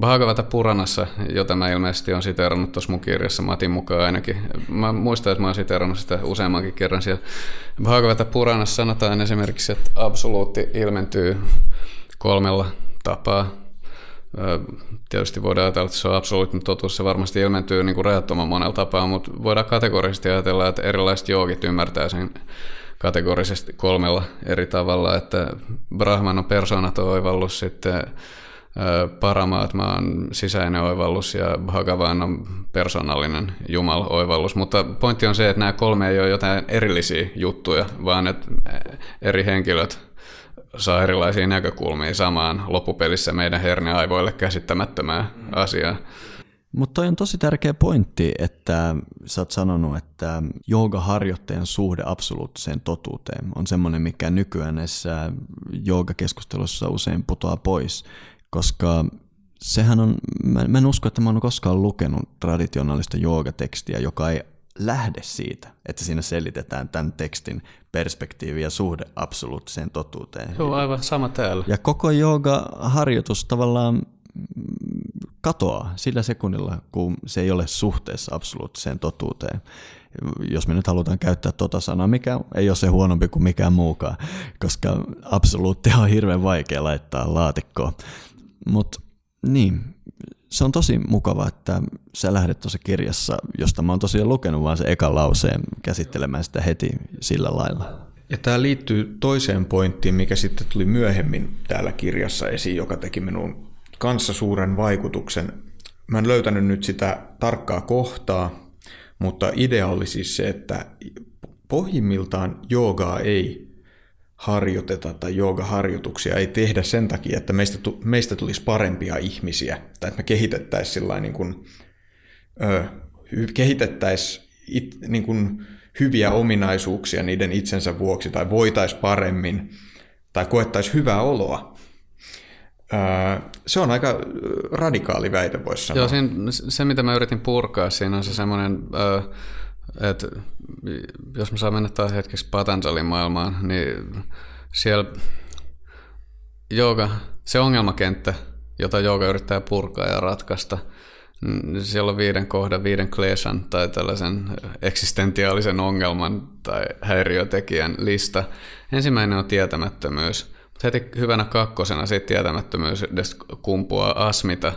Bhagavata Puranassa, jota mä ilmeisesti on siterannut tuossa mun kirjassa Matin mukaan ainakin. Mä muistan, että mä oon siterannut sitä useammankin kerran siellä. Bhagavata Puranassa sanotaan esimerkiksi, että absoluutti ilmentyy kolmella tapaa. Tietysti voidaan ajatella, että se on absoluuttinen totuus, se varmasti ilmentyy niin kuin rajattoman monella tapaa, mutta voidaan kategorisesti ajatella, että erilaiset joogit ymmärtää sen kategorisesti kolmella eri tavalla, että Brahman on persoonaton oivallus, sitten Paramaatma on sisäinen oivallus ja Bhagavan on persoonallinen Jumal-oivallus, mutta pointti on se, että nämä kolme ei ole jotain erillisiä juttuja, vaan että eri henkilöt saa erilaisia näkökulmia samaan loppupelissä meidän herneaivoille käsittämättömään asiaan. Mutta toi on tosi tärkeä pointti, että sä oot sanonut, että joogaharjoittajan suhde absoluuttiseen totuuteen on semmoinen, mikä nykyään näissä joogakeskustelussa usein putoaa pois, koska sehän on, mä, mä en usko, että mä oon koskaan lukenut traditionaalista joogatekstiä, joka ei lähde siitä, että siinä selitetään tämän tekstin perspektiivi ja suhde absoluuttiseen totuuteen. Joo, aivan sama täällä. Ja koko jooga-harjoitus tavallaan katoaa sillä sekunnilla, kun se ei ole suhteessa absoluuttiseen totuuteen. Jos me nyt halutaan käyttää tota sanaa, mikä ei ole se huonompi kuin mikään muukaan, koska absoluutti on hirveän vaikea laittaa laatikkoon. Mutta niin, se on tosi mukava, että sä lähdet tuossa kirjassa, josta mä oon tosiaan lukenut vaan se ekan lauseen käsittelemään sitä heti sillä lailla. Ja tämä liittyy toiseen pointtiin, mikä sitten tuli myöhemmin täällä kirjassa esiin, joka teki minun kanssa suuren vaikutuksen. Mä en löytänyt nyt sitä tarkkaa kohtaa, mutta idea oli siis se, että pohjimmiltaan joogaa ei harjoiteta tai joogaharjoituksia ei tehdä sen takia, että meistä, meistä tulisi parempia ihmisiä tai että me kehitettäisiin sillä niin kuin, ö, kehitettäisiin it, niin kuin hyviä ominaisuuksia niiden itsensä vuoksi tai voitais paremmin tai koettaisi hyvää oloa. Se on aika radikaali väite, voisi sanoa. Joo, siinä, se mitä mä yritin purkaa siinä on se semmoinen, että jos mä saan mennä taas hetkeksi Patanjalin maailmaan, niin siellä jooga, se ongelmakenttä, jota jooga yrittää purkaa ja ratkaista, niin siellä on viiden kohdan, viiden klesan tai tällaisen eksistentiaalisen ongelman tai häiriötekijän lista. Ensimmäinen on tietämättömyys. Mutta heti hyvänä kakkosena siitä tietämättömyydestä kumpuaa asmita.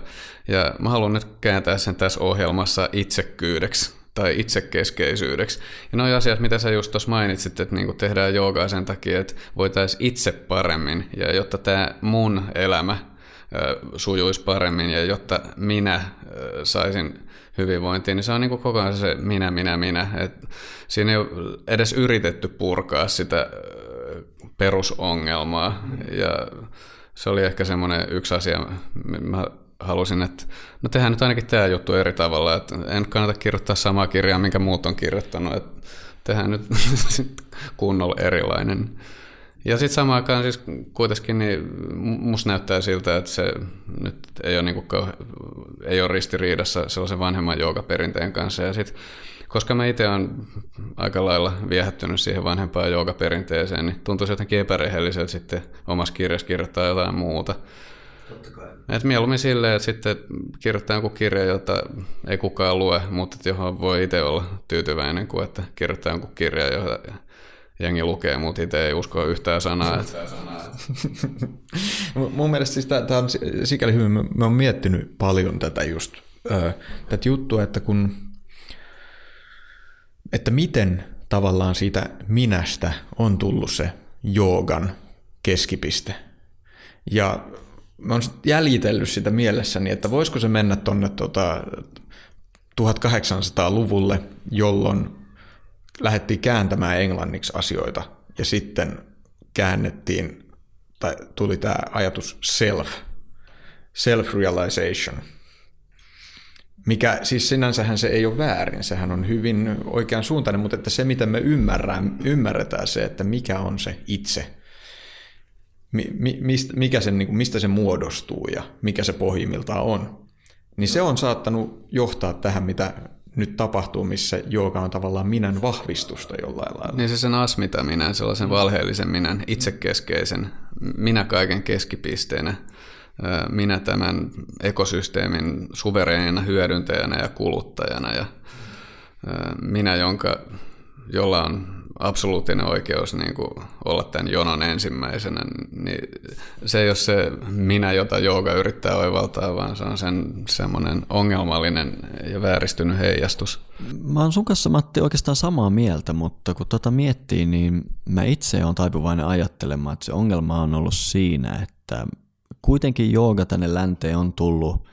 Ja mä haluan nyt kääntää sen tässä ohjelmassa itsekyydeksi tai itsekeskeisyydeksi. Ja ne on asiat, mitä sä just tuossa mainitsit, että niinku tehdään joogaa sen takia, että voitaisiin itse paremmin ja jotta tämä mun elämä sujuisi paremmin ja jotta minä saisin hyvinvointia, niin se on niin kuin koko ajan se minä, minä, minä. Et siinä ei ole edes yritetty purkaa sitä perusongelmaa ja se oli ehkä semmoinen yksi asia, mä halusin, että no tehdään nyt ainakin tämä juttu eri tavalla, että en kannata kirjoittaa samaa kirjaa, minkä muut on kirjoittanut, että tehdään nyt [laughs] kunnolla erilainen. Ja sitten samaan aikaan siis kuitenkin niin musta näyttää siltä, että se nyt ei ole, niinku, ei ole ristiriidassa sellaisen vanhemman joogaperinteen kanssa. Ja sit, koska mä itse olen aika lailla viehättynyt siihen vanhempaan joogaperinteeseen, niin tuntuisi jotenkin epärehelliseltä sitten omassa kirjassa kirjoittaa jotain muuta. Totta kai. Et mieluummin silleen, että sitten kirjoittaa joku kirja, jota ei kukaan lue, mutta johon voi itse olla tyytyväinen, kuin että kirjoittaa joku kirja, jota jengi lukee, mutta itse ei usko yhtään sanaa. Että... [laughs] Mun mielestä siis tämä on sikäli hyvin, mä oon miettinyt paljon tätä just, äh, tätä juttua, että kun, että miten tavallaan siitä minästä on tullut se joogan keskipiste. Ja mä oon jäljitellyt sitä mielessäni, että voisiko se mennä tuonne tota 1800-luvulle, jolloin lähdettiin kääntämään englanniksi asioita ja sitten käännettiin, tai tuli tämä ajatus self, self-realization, mikä siis sinänsähän se ei ole väärin, sehän on hyvin oikean suuntainen, mutta että se mitä me ymmärrään, ymmärretään se, että mikä on se itse, mikä sen, niin mistä se muodostuu ja mikä se pohjimmiltaan on, niin se on saattanut johtaa tähän, mitä nyt tapahtuu, missä jooga on tavallaan minän vahvistusta jollain lailla. Niin se sen asmitaminen, sellaisen valheellisen minän, itsekeskeisen, minä kaiken keskipisteenä, minä tämän ekosysteemin suvereenina hyödyntäjänä ja kuluttajana ja minä, jonka, jolla on absoluuttinen oikeus niin kuin olla tämän jonon ensimmäisenä, niin se ei ole se minä, jota jooga yrittää oivaltaa, vaan se on sen semmoinen ongelmallinen ja vääristynyt heijastus. Mä oon sun kanssa, Matti, oikeastaan samaa mieltä, mutta kun tota miettii, niin mä itse on taipuvainen ajattelemaan, että se ongelma on ollut siinä, että kuitenkin jooga tänne länteen on tullut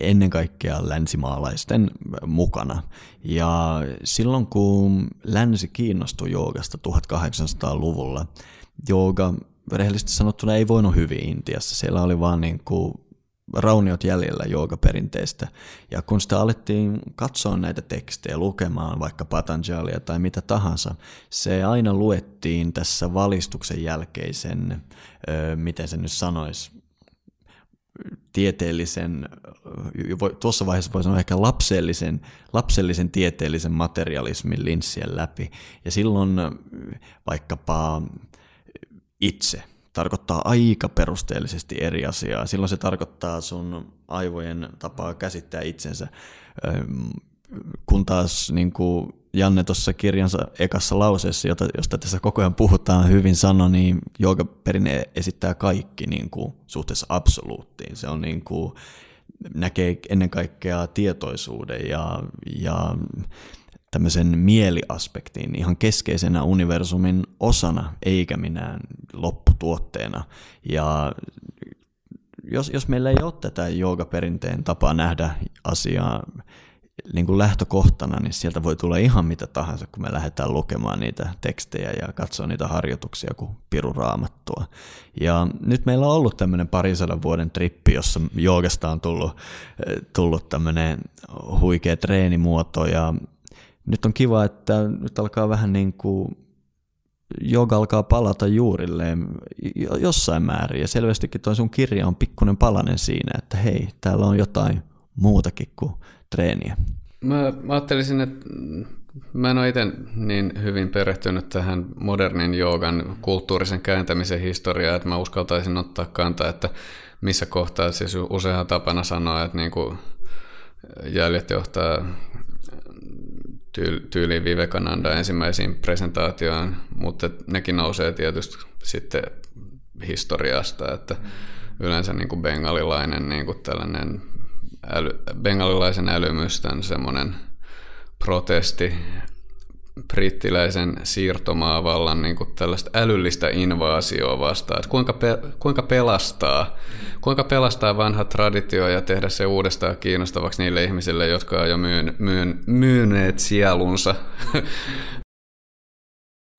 ennen kaikkea länsimaalaisten mukana. Ja silloin kun länsi kiinnostui joogasta 1800-luvulla, jooga rehellisesti sanottuna ei voinut hyvin Intiassa. Siellä oli vaan niin kuin rauniot jäljellä joogaperinteistä. Ja kun sitä alettiin katsoa näitä tekstejä, lukemaan vaikka Patanjalia tai mitä tahansa, se aina luettiin tässä valistuksen jälkeisen, miten se nyt sanoisi, tieteellisen, tuossa vaiheessa voi sanoa ehkä lapsellisen, lapsellisen tieteellisen materialismin linssien läpi. Ja silloin vaikkapa itse tarkoittaa aika perusteellisesti eri asiaa. Silloin se tarkoittaa sun aivojen tapaa käsittää itsensä, kun taas niin kuin Janne tuossa kirjansa ekassa lauseessa, jota, josta tässä koko ajan puhutaan hyvin sano, niin joogaperinne esittää kaikki niin kuin, suhteessa absoluuttiin. Se on niin kuin, näkee ennen kaikkea tietoisuuden ja, ja tämmöisen mieliaspektiin ihan keskeisenä universumin osana, eikä minään lopputuotteena. Ja jos, jos meillä ei ole tätä joogaperinteen tapaa nähdä asiaa niin kuin lähtökohtana, niin sieltä voi tulla ihan mitä tahansa, kun me lähdetään lukemaan niitä tekstejä ja katsoa niitä harjoituksia kuin piruraamattua. Ja nyt meillä on ollut tämmöinen parisadan vuoden trippi, jossa joogasta on tullut, tullut tämmöinen huikea treenimuoto ja nyt on kiva, että nyt alkaa vähän niin kuin joka alkaa palata juurilleen jossain määrin. Ja selvästikin tuo sun kirja on pikkuinen palanen siinä, että hei, täällä on jotain muutakin kuin treeniä. Mä, mä ajattelisin, että mä en ole itse niin hyvin perehtynyt tähän modernin joogan kulttuurisen kääntämisen historiaan, että mä uskaltaisin ottaa kantaa, että missä kohtaa siis useinhan tapana sanoa, että niin kuin jäljet johtaa tyyliin Vivekananda ensimmäisiin presentaatioon, mutta nekin nousee tietysti sitten historiasta, että yleensä niin kuin bengalilainen niin kuin tällainen äly, bengalilaisen älymystön semmoinen protesti brittiläisen siirtomaavallan niin kuin tällaista älyllistä invaasioa vastaan. Että kuinka, pe, kuinka, pelastaa, kuinka pelastaa vanha traditio ja tehdä se uudestaan kiinnostavaksi niille ihmisille, jotka on jo myyn, myyn, myyneet sielunsa [laughs]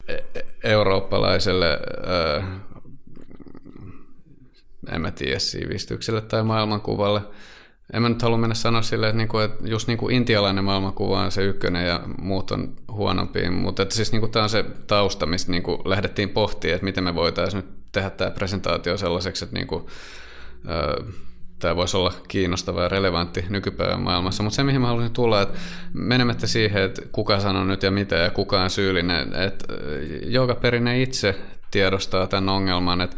e, eurooppalaiselle, ää, en mä tiedä, sivistykselle tai maailmankuvalle – en mä nyt halua mennä sanoa silleen, että, niinku, että just niinku intialainen maailmankuva on se ykkönen ja muut on huonompi, mutta että siis niinku tämä on se tausta, mistä niinku lähdettiin pohtimaan, että miten me voitaisiin nyt tehdä tämä presentaatio sellaiseksi, että niinku, tämä voisi olla kiinnostava ja relevantti nykypäivän maailmassa. Mutta se, mihin mä haluaisin tulla, että menemättä siihen, että kuka sanoo nyt ja mitä ja kuka on syyllinen, että joka perinne itse tiedostaa tämän ongelman, että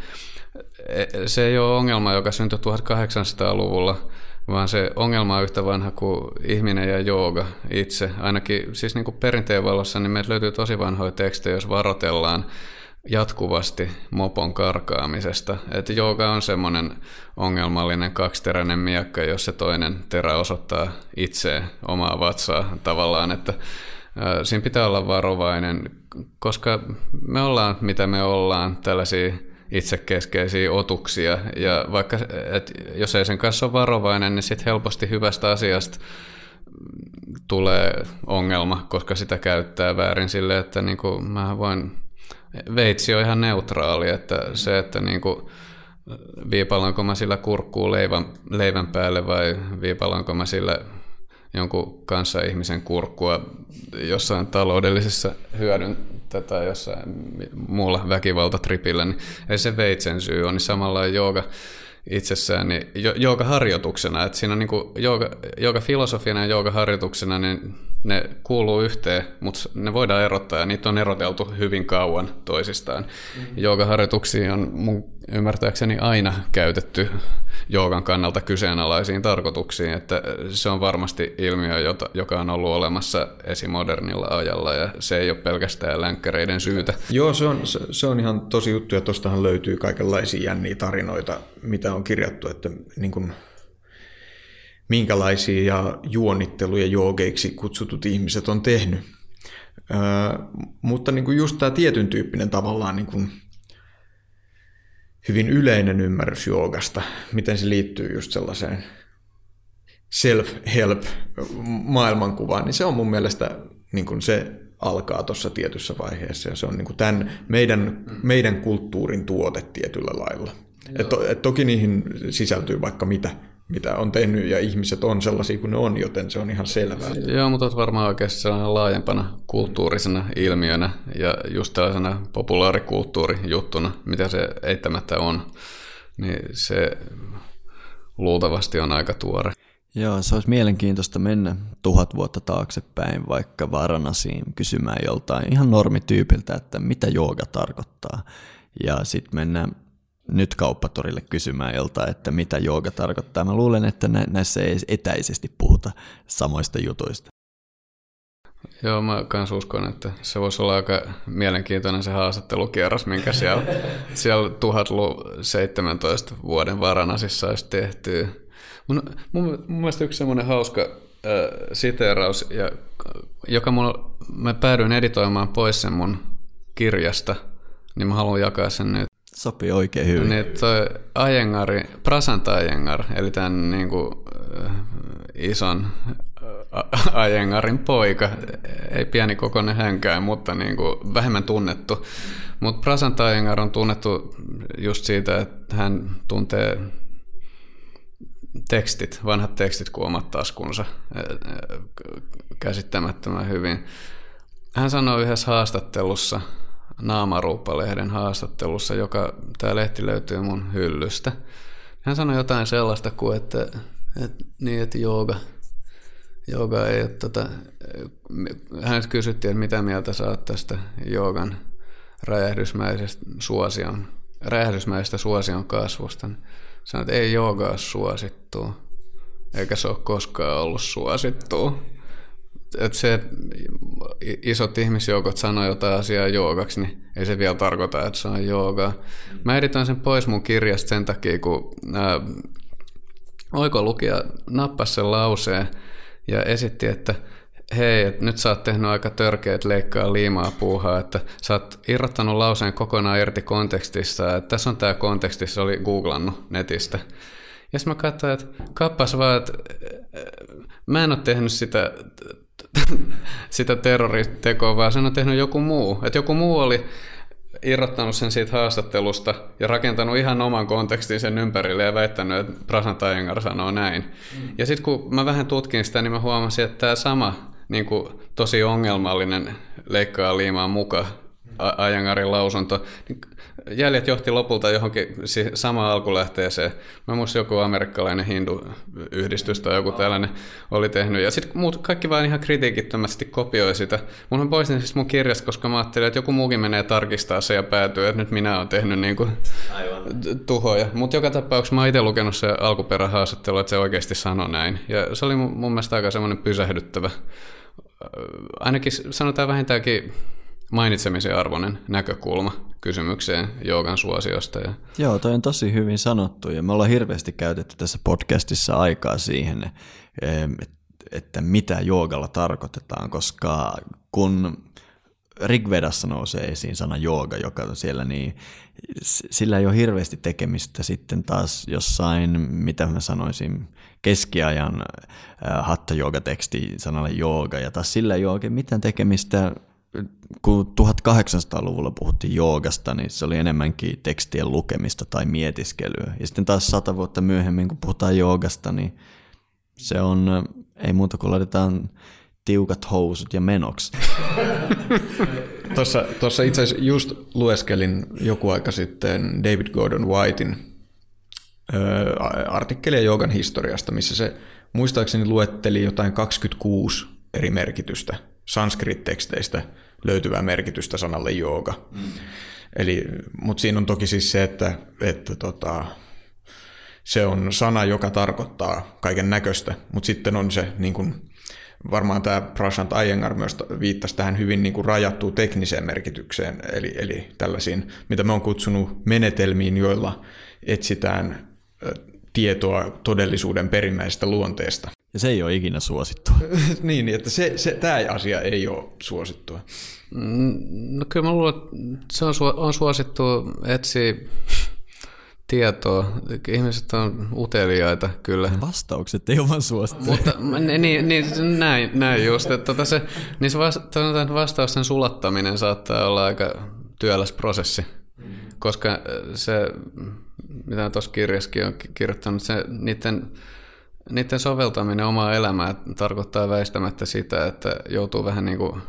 e, se ei ole ongelma, joka syntyi 1800-luvulla, vaan se ongelma on yhtä vanha kuin ihminen ja jooga itse. Ainakin siis niin kuin perinteen valossa niin meiltä löytyy tosi vanhoja tekstejä, jos varoitellaan jatkuvasti mopon karkaamisesta. Että jooga on semmoinen ongelmallinen kaksiteräinen miekka, jos se toinen terä osoittaa itse omaa vatsaa tavallaan, että siinä pitää olla varovainen, koska me ollaan mitä me ollaan, tällaisia itsekeskeisiä otuksia. Ja vaikka, et jos ei sen kanssa ole varovainen, niin sitten helposti hyvästä asiasta tulee ongelma, koska sitä käyttää väärin sille, että niin kuin mä voin, veitsi on ihan neutraali, että se, että niin kuin, viipallanko mä sillä kurkkuu leivän, leivän päälle vai viipallanko mä sillä jonkun kanssa ihmisen kurkkua jossain taloudellisessa hyödyn tai jossain muulla väkivaltatripillä, niin ei se veitsen syy on, niin samalla jooga itsessään, niin jooga harjoituksena, että siinä on niin jooga, jooga filosofiana ja jooga harjoituksena, niin ne kuuluu yhteen, mutta ne voidaan erottaa ja niitä on eroteltu hyvin kauan toisistaan. Mm-hmm. Joogaharjoituksia on mun ymmärtääkseni aina käytetty joogan kannalta kyseenalaisiin tarkoituksiin, että se on varmasti ilmiö, jota, joka on ollut olemassa esimodernilla ajalla ja se ei ole pelkästään länkkäreiden syytä. Joo, se on, se, on ihan tosi juttu ja tuostahan löytyy kaikenlaisia jänniä tarinoita, mitä on kirjattu, että niin kuin minkälaisia juonitteluja joogeiksi kutsutut ihmiset on tehnyt. Öö, mutta niin kuin just tämä tietyn tyyppinen tavallaan niin kuin hyvin yleinen ymmärrys joogasta, miten se liittyy just sellaiseen self-help maailmankuvaan, niin se on mun mielestä niin kuin se alkaa tuossa tietyssä vaiheessa ja se on niin kuin tämän meidän, meidän kulttuurin tuote tietyllä lailla. Et, to, et toki niihin sisältyy vaikka mitä, mitä on tehnyt ja ihmiset on sellaisia kuin ne on, joten se on ihan selvää. Joo, mutta varmaan oikeasti laajempana kulttuurisena ilmiönä ja just tällaisena populaarikulttuurijuttuna, mitä se eittämättä on, niin se luultavasti on aika tuore. Joo, se olisi mielenkiintoista mennä tuhat vuotta taaksepäin vaikka Varanasiin kysymään joltain ihan normityypiltä, että mitä jooga tarkoittaa. Ja sitten mennään nyt kauppatorille kysymään joltain, että mitä jooga tarkoittaa. Mä luulen, että näissä ei etäisesti puhuta samoista jutuista. Joo, mä kans uskon, että se voisi olla aika mielenkiintoinen se haastattelukierros, minkä siellä, [laughs] siellä 1017 vuoden Varanasissa olisi tehty. Mun, mun, mun mielestä yksi semmoinen hauska äh, siteeraus, ja, joka mulla, mä päädyin editoimaan pois sen mun kirjasta, niin mä haluan jakaa sen nyt. Sopii oikein hyvin. Niin toi Ajengari, Prasanta Ajengar, eli tämän niin kuin, äh, ison äh, Ajengarin poika, ei pieni kokoinen hänkään, mutta niin kuin, vähemmän tunnettu. Mutta Prasanta Ajengar on tunnettu just siitä, että hän tuntee tekstit, vanhat tekstit kuin omat taskunsa käsittämättömän hyvin. Hän sanoi yhdessä haastattelussa, Naamaruuppa-lehden haastattelussa, joka tämä lehti löytyy mun hyllystä. Hän sanoi jotain sellaista kuin, että, että, niin, että jooga, jooga ei ole tota, hän kysyttiin, että mitä mieltä saat tästä joogan räjähdysmäisestä suosion, räjähdysmäisestä suosion kasvusta. Sanoit, että ei joogaa suosittua, eikä se ole koskaan ollut suosittua että se, että isot ihmisjoukot sanoo jotain asiaa joogaksi, niin ei se vielä tarkoita, että se on joogaa. Mä editoin sen pois mun kirjasta sen takia, kun ää, oiko lukija nappasi sen lauseen ja esitti, että hei, että nyt sä oot tehnyt aika törkeät leikkaa liimaa puuhaa, että sä oot irrottanut lauseen kokonaan irti kontekstissa, että tässä on tämä konteksti, se oli googlannut netistä. Ja sitten mä katsoin, että kappas vaan, että mä en ole tehnyt sitä [laughs] sitä terroritekoa, vaan sen on tehnyt joku muu. Että joku muu oli irrottanut sen siitä haastattelusta ja rakentanut ihan oman kontekstin sen ympärille ja väittänyt, että Prasant Ayengar sanoo näin. Mm. Ja sitten kun mä vähän tutkin sitä, niin mä huomasin, että tämä sama niin kuin, tosi ongelmallinen leikkaa liimaa muka Ajangarin lausunto, niin jäljet johti lopulta johonkin samaan alkulähteeseen. Mä muistin joku amerikkalainen hindu-yhdistys tai joku tällainen oli tehnyt. Ja sitten muut, kaikki vaan ihan kritiikittömästi kopioi sitä. Mun on poistin siis mun kirjasta, koska mä ajattelin, että joku muukin menee tarkistaa se ja päätyy, että nyt minä olen tehnyt niin kuin tuhoja. Mutta joka tapauksessa mä oon itse lukenut se alkuperähaastattelu, että se oikeasti sanoi näin. Ja se oli mun mielestä aika semmoinen pysähdyttävä. Ainakin sanotaan vähintäänkin mainitsemisen arvoinen näkökulma kysymykseen joogan suosiosta. Ja... Joo, toi on tosi hyvin sanottu ja me ollaan hirveästi käytetty tässä podcastissa aikaa siihen, että mitä joogalla tarkoitetaan, koska kun Rigvedassa nousee esiin sana jooga, joka on siellä, niin sillä ei ole hirveästi tekemistä sitten taas jossain, mitä mä sanoisin, keskiajan hatta teksti sanalle jooga, ja taas sillä ei ole oikein mitään tekemistä kun 1800-luvulla puhuttiin joogasta, niin se oli enemmänkin tekstien lukemista tai mietiskelyä. Ja sitten taas sata vuotta myöhemmin, kun puhutaan joogasta, niin se on, ei muuta kuin laitetaan tiukat housut ja menoksi. [laughs] Tuossa, tuossa itse asiassa just lueskelin joku aika sitten David Gordon Whitein artikkelia joogan historiasta, missä se muistaakseni luetteli jotain 26 eri merkitystä sanskrit-teksteistä löytyvää merkitystä sanalle jooga. Mm. Eli, mutta siinä on toki siis se, että, että tota, se on sana, joka tarkoittaa kaiken näköistä, mutta sitten on se niin kuin, varmaan tämä Prashant Iyengar myös viittasi tähän hyvin niin kuin rajattuun tekniseen merkitykseen, eli, eli tällaisiin, mitä me on kutsunut menetelmiin, joilla etsitään tietoa todellisuuden perimmäisestä luonteesta. Ja se ei ole ikinä suosittua. [laughs] niin, että se, se, tämä asia ei ole suosittua. Mm, no kyllä mä luulen, että se on, on suosittu etsiä tietoa. Ihmiset on uteliaita kyllä. Vastaukset ei ole vaan suosittu. Mutta niin, niin, näin, näin just. Että tota se, niin se vastausten sulattaminen saattaa olla aika työläs prosessi. Koska se, mitä tuossa kirjassakin on kirjoittanut, se niiden niiden soveltaminen omaa elämää tarkoittaa väistämättä sitä, että joutuu vähän niin kuin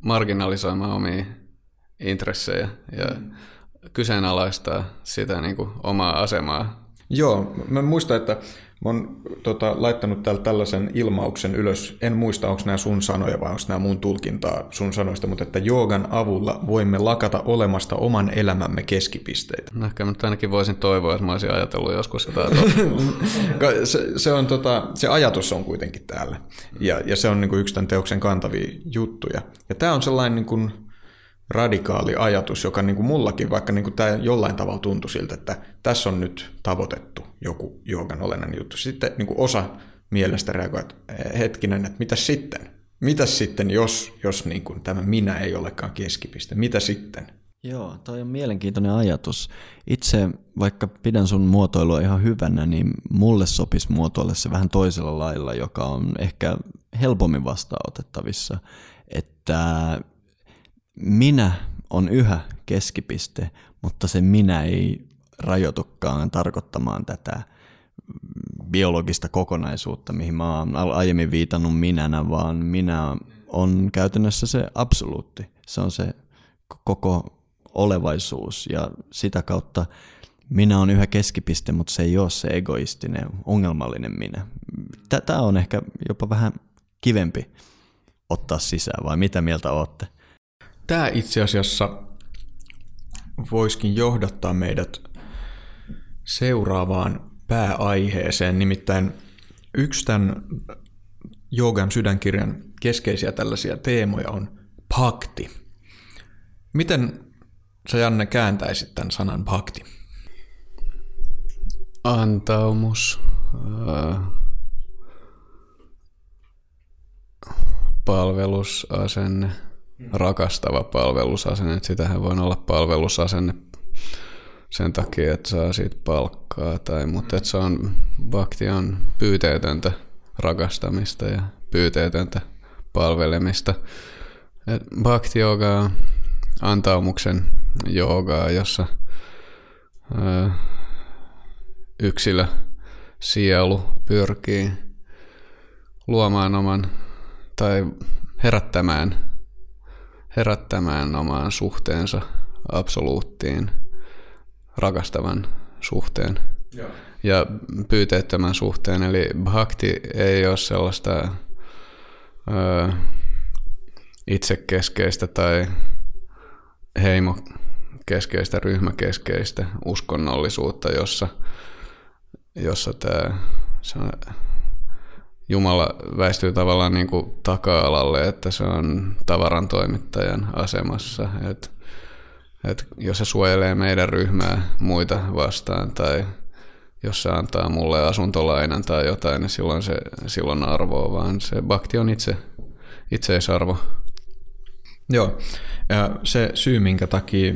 marginalisoimaan omia intressejä ja mm. kyseenalaistaa sitä niin kuin omaa asemaa. Joo, mä muistan, että Mä oon tota, laittanut täällä tällaisen ilmauksen ylös. En muista, onko nämä sun sanoja vai onko nämä mun tulkintaa sun sanoista, mutta että joogan avulla voimme lakata olemasta oman elämämme keskipisteitä. No ehkä nyt ainakin voisin toivoa, että mä olisin ajatellut joskus sitä. [laughs] se, se, on, tota, se ajatus on kuitenkin täällä. Ja, ja se on niin kuin yksi tämän teoksen kantavia juttuja. Ja tämä on sellainen niin kuin, radikaali ajatus, joka niin kuin mullakin, vaikka niin kuin tämä jollain tavalla tuntui siltä, että tässä on nyt tavoitettu joku joogan olennainen juttu. Sitten niin kuin osa mielestä reagoi, että eh, hetkinen, että mitä sitten? Mitä sitten, jos, jos niin kuin tämä minä ei olekaan keskipiste? Mitä sitten? Joo, toi on mielenkiintoinen ajatus. Itse, vaikka pidän sun muotoilua ihan hyvänä, niin mulle sopisi muotoilla se vähän toisella lailla, joka on ehkä helpommin vastaanotettavissa. Että minä on yhä keskipiste, mutta se minä ei rajoitukaan tarkoittamaan tätä biologista kokonaisuutta, mihin mä oon aiemmin viitannut minänä, vaan minä on käytännössä se absoluutti. Se on se koko olevaisuus ja sitä kautta minä on yhä keskipiste, mutta se ei ole se egoistinen, ongelmallinen minä. Tätä on ehkä jopa vähän kivempi ottaa sisään, vai mitä mieltä olette? Tämä itse asiassa voiskin johdattaa meidät seuraavaan pääaiheeseen, nimittäin yksi tämän joogan sydänkirjan keskeisiä tällaisia teemoja on bhakti. Miten sä Janne kääntäisit tämän sanan bhakti? Antaumus. Äh, palvelusasenne. Rakastava palvelusasenne. Sitähän voi olla palvelusasenne sen takia, että saa siitä palkkaa. Tai, mutta että se on, bhakti on pyyteetöntä rakastamista ja pyyteetöntä palvelemista. Bhakti yoga on antaumuksen joogaa, jossa ö, yksilö, sielu pyrkii luomaan oman tai herättämään, herättämään omaan suhteensa absoluuttiin rakastavan suhteen Joo. ja pyyteettömän suhteen. Eli bhakti ei ole sellaista ö, itsekeskeistä tai heimokeskeistä, ryhmäkeskeistä uskonnollisuutta, jossa, jossa tämä Jumala väistyy tavallaan niin kuin taka-alalle, että se on tavaran toimittajan asemassa. Et, et jos se suojelee meidän ryhmää muita vastaan tai jos se antaa mulle asuntolainan tai jotain, niin silloin se silloin arvoa, vaan se bakti on itse, itseisarvo. Joo, ja se syy, minkä takia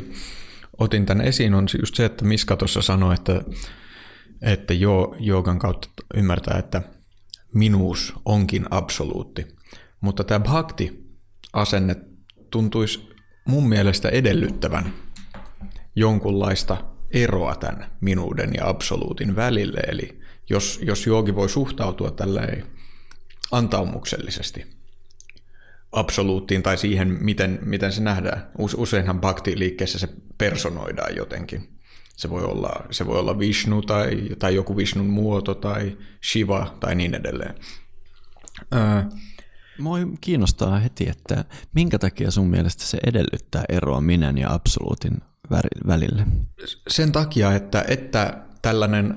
otin tämän esiin, on just se, että Miska tuossa sanoi, että, että jo, joogan kautta ymmärtää, että minuus onkin absoluutti. Mutta tämä bhakti-asenne tuntuisi mun mielestä edellyttävän jonkunlaista eroa tämän minuuden ja absoluutin välille. Eli jos, jos joogi voi suhtautua tälleen antaumuksellisesti absoluuttiin tai siihen, miten, miten se nähdään. Useinhan bhakti-liikkeessä se personoidaan jotenkin. Se voi olla, se voi olla Vishnu tai, tai joku Vishnun muoto tai Shiva tai niin edelleen. Ää, Mua kiinnostaa heti, että minkä takia sun mielestä se edellyttää eroa minän ja absoluutin välille? Sen takia, että, että tällainen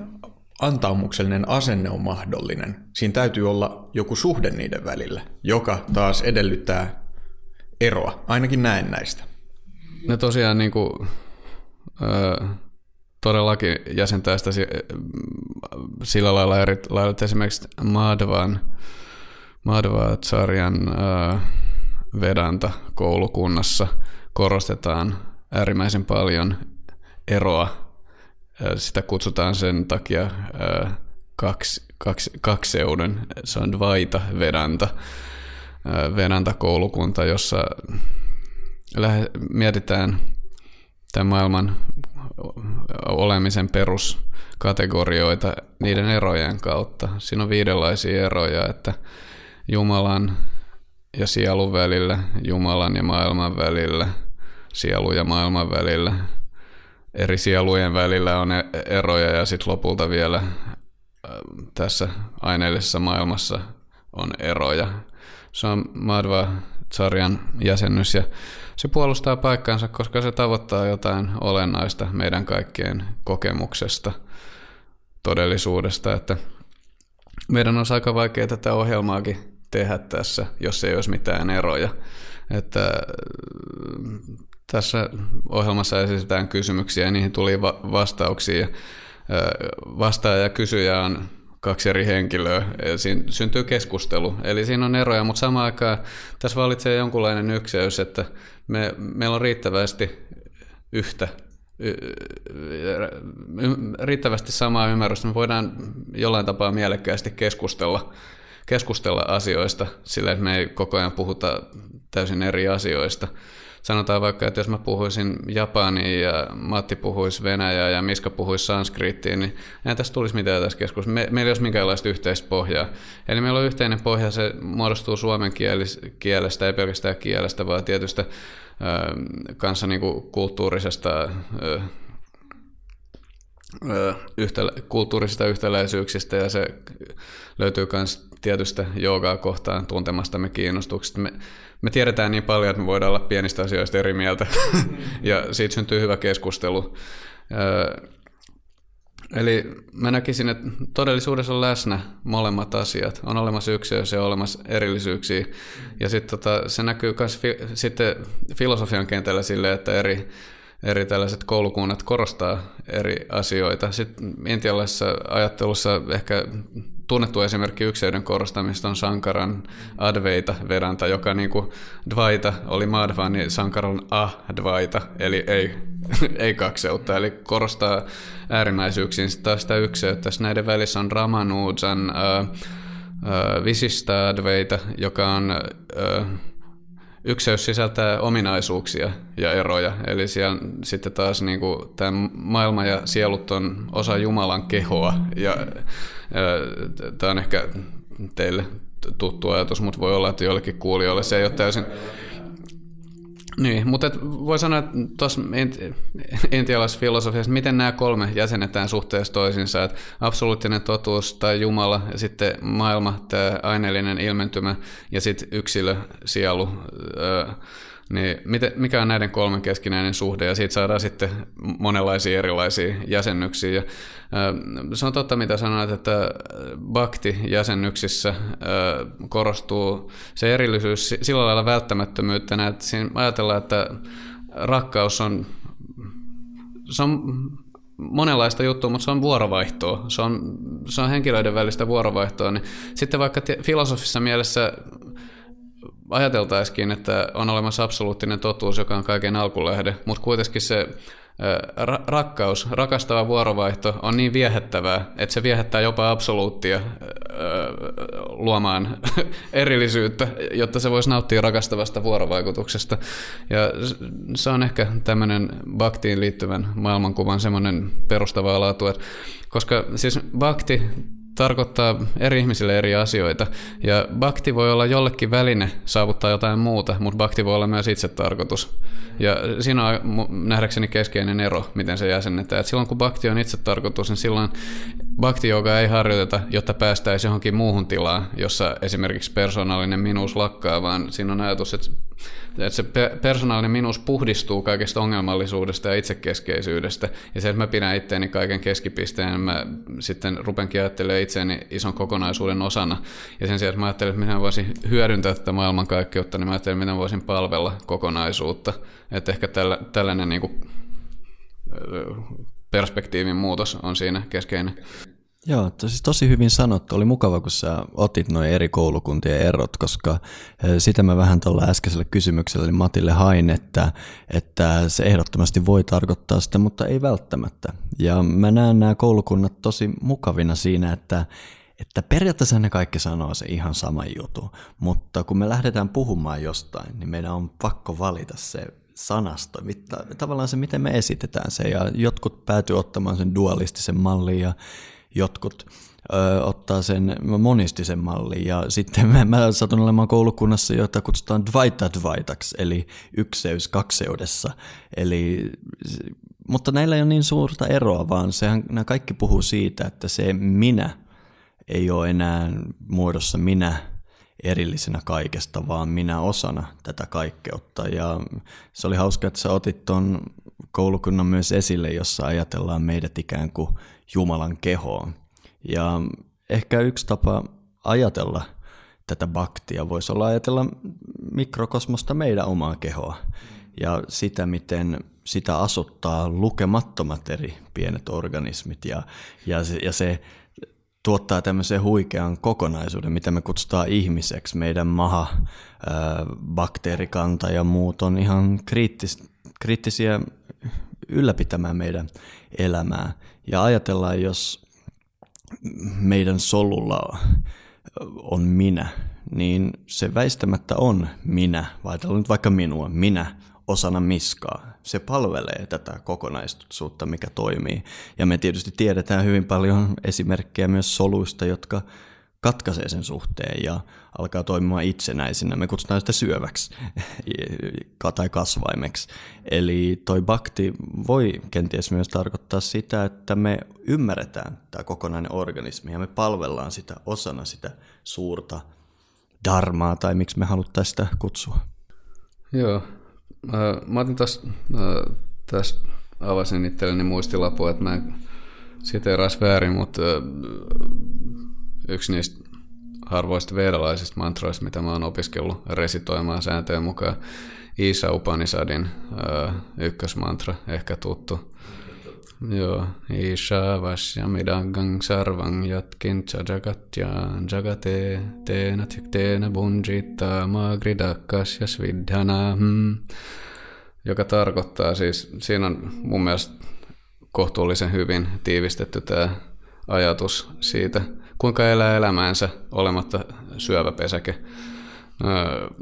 antaumuksellinen asenne on mahdollinen. Siinä täytyy olla joku suhde niiden välillä, joka taas edellyttää eroa, ainakin näen näistä. Ne tosiaan niin kuin, todellakin jäsentää sitä sillä lailla eri lailla, että esimerkiksi Madhvan, Madhva-sarjan Vedanta koulukunnassa korostetaan äärimmäisen paljon eroa. Sitä kutsutaan sen takia kaksi, kaksi, kakseuden, se on Vaita Vedanta, Vedanta-koulukunta, jossa mietitään tämän maailman olemisen peruskategorioita niiden erojen kautta. Siinä on viidenlaisia eroja, että Jumalan ja sielun välillä, Jumalan ja maailman välillä, sielu ja maailman välillä – eri sielujen välillä on e- eroja ja sitten lopulta vielä tässä aineellisessa maailmassa on eroja. Se on Madva-sarjan jäsennys ja se puolustaa paikkansa, koska se tavoittaa jotain olennaista meidän kaikkien kokemuksesta, todellisuudesta, että meidän on aika vaikea tätä ohjelmaakin tehdä tässä, jos ei olisi mitään eroja. Että tässä ohjelmassa esitetään kysymyksiä ja niihin tuli va- vastauksia. Vastaaja ja kysyjä on kaksi eri henkilöä siinä syntyy keskustelu. Eli siinä on eroja, mutta samaan aikaan tässä valitsee jonkunlainen ykseys, että me, meillä on riittävästi yhtä riittävästi samaa ymmärrystä. Me voidaan jollain tapaa mielekkäästi keskustella, keskustella asioista sillä, että me ei koko ajan puhuta täysin eri asioista sanotaan vaikka, että jos mä puhuisin japania ja Matti puhuisi venäjää ja Miska puhuisi sanskriittiin, niin ei tässä tulisi mitään tässä keskustelussa. Me, meillä ei olisi minkäänlaista yhteistä pohjaa. Eli meillä on yhteinen pohja, se muodostuu suomen kielestä, ei pelkästään kielestä, vaan tietystä kanssa niin kuin kulttuurisesta yhtälä, kulttuurisista yhtäläisyyksistä ja se löytyy myös tietystä joogaa kohtaan tuntemastamme kiinnostuksesta. Me, me tiedetään niin paljon, että me voidaan olla pienistä asioista eri mieltä [laughs] ja siitä syntyy hyvä keskustelu. Eli mä näkisin, että todellisuudessa on läsnä molemmat asiat. On olemassa yksilöissä ja olemassa erillisyyksiä. Ja sitten tota, se näkyy myös fi- sitten filosofian kentällä sille, että eri eri tällaiset koulukunnat korostaa eri asioita. Sitten intialaisessa ajattelussa ehkä tunnettu esimerkki ykseyden korostamista on Sankaran Advaita Vedanta, joka niin kuin Dvaita oli Madhva, niin Sankaran Advaita, eli ei, [laughs] ei kakseutta, eli korostaa äärimmäisyyksiin sitä, sitä ykseyttä. Näiden välissä on Ramanujan äh, äh, Visista Advaita, joka on äh, ykseys sisältää ominaisuuksia ja eroja. Eli siellä sitten taas niin kuin, tämä maailma ja sielut on osa Jumalan kehoa. Ja, ja tämä on ehkä teille tuttu ajatus, mutta voi olla, että joillekin kuulijoille se ei ole täysin niin, mutta et voi sanoa, että tuossa intialaisessa filosofiassa, miten nämä kolme jäsennetään suhteessa toisiinsa, että absoluuttinen totuus tai Jumala ja sitten maailma, tämä aineellinen ilmentymä ja sitten yksilö, sielu, niin mikä on näiden kolmen keskinäinen suhde, ja siitä saadaan sitten monenlaisia erilaisia jäsennyksiä. Ja, se on totta, mitä sanoit, että Bhakti-jäsennyksissä korostuu se erillisyys sillä lailla välttämättömyyttä, että siinä ajatellaan, että rakkaus on, se on monenlaista juttua, mutta se on vuorovaihtoa. Se on, se on henkilöiden välistä vuorovaihtoa. Niin sitten vaikka filosofissa mielessä ajateltaisikin, että on olemassa absoluuttinen totuus, joka on kaiken alkulähde, mutta kuitenkin se ra- rakkaus, rakastava vuorovaihto on niin viehättävää, että se viehättää jopa absoluuttia luomaan [laughs] erillisyyttä, jotta se voisi nauttia rakastavasta vuorovaikutuksesta. Ja se on ehkä tämmöinen baktiin liittyvän maailmankuvan semmoinen perustava laatu, että koska siis bakti tarkoittaa eri ihmisille eri asioita. Ja bakti voi olla jollekin väline saavuttaa jotain muuta, mutta bakti voi olla myös itse tarkoitus. Ja siinä on nähdäkseni keskeinen ero, miten se jäsennetään. Et silloin kun bakti on itse tarkoitus, niin silloin bakti joka ei harjoiteta, jotta päästäisiin johonkin muuhun tilaan, jossa esimerkiksi persoonallinen minuus lakkaa, vaan siinä on ajatus, että että se persoonallinen minuus puhdistuu kaikesta ongelmallisuudesta ja itsekeskeisyydestä. Ja se, että mä pidän itteeni kaiken keskipisteen, mä sitten rupenkin ajattelemaan itseäni ison kokonaisuuden osana. Ja sen sijaan, että mä ajattelen, että miten voisin hyödyntää tätä maailmankaikkeutta, niin mä ajattelen, miten voisin palvella kokonaisuutta. Että ehkä tällä, tällainen niin kuin, perspektiivin muutos on siinä keskeinen. Joo, siis tosi hyvin sanottu. Oli mukava, kun sä otit noin eri koulukuntien erot, koska sitä mä vähän tuolla äskeisellä kysymyksellä eli Matille hain, että, että se ehdottomasti voi tarkoittaa sitä, mutta ei välttämättä. Ja mä näen nämä koulukunnat tosi mukavina siinä, että, että periaatteessa ne kaikki sanoo se ihan sama jutu, mutta kun me lähdetään puhumaan jostain, niin meidän on pakko valita se sanasto, tavallaan se, miten me esitetään se, ja jotkut päätyy ottamaan sen dualistisen mallin, ja jotkut ö, ottaa sen monistisen mallin ja sitten mä, mä satun olemaan koulukunnassa, jota kutsutaan dvaita dvaitaksi, eli ykseys kakseudessa. Eli, mutta näillä ei ole niin suurta eroa, vaan sehän, nämä kaikki puhuu siitä, että se minä ei ole enää muodossa minä erillisenä kaikesta, vaan minä osana tätä kaikkeutta. Ja se oli hauska, että sä otit tuon koulukunnan myös esille, jossa ajatellaan meidät ikään kuin Jumalan kehoon. Ja ehkä yksi tapa ajatella tätä baktia voisi olla ajatella mikrokosmosta meidän omaa kehoa ja sitä, miten sitä asuttaa lukemattomat eri pienet organismit ja, ja, se, ja se tuottaa tämmöisen huikean kokonaisuuden, mitä me kutsutaan ihmiseksi. Meidän maha, bakteerikanta ja muut on ihan kriittis, kriittisiä ylläpitämään meidän elämää. Ja ajatellaan, jos meidän solulla on minä, niin se väistämättä on minä, vai nyt vaikka minua, minä osana miskaa. Se palvelee tätä kokonaisuutta, mikä toimii. Ja me tietysti tiedetään hyvin paljon esimerkkejä myös soluista, jotka katkaisee sen suhteen ja alkaa toimimaan itsenäisinä. Me kutsutaan sitä syöväksi [laughs] tai kasvaimeksi. Eli toi bakti voi kenties myös tarkoittaa sitä, että me ymmärretään tämä kokonainen organismi ja me palvellaan sitä osana sitä suurta dharmaa tai miksi me haluttaisiin sitä kutsua. Joo. Mä otin taas, tästä avasin itselleni muistilapua, että mä en siteeras väärin, mutta yksi niistä harvoista vedalaisista mantroista, mitä mä oon opiskellut resitoimaan sääntöjen mukaan. Isa Upanishadin äh, ykkösmantra, ehkä tuttu. Joo, Isha Vasya Midangang Sarvang Jatkin Jagatya Jagate Teena Tykteena Bunjita Magridakas ja Svidhana hmm. Joka tarkoittaa siis, siinä on mun mielestä kohtuullisen hyvin tiivistetty tämä ajatus siitä, kuinka elää elämäänsä olematta syöväpesäke.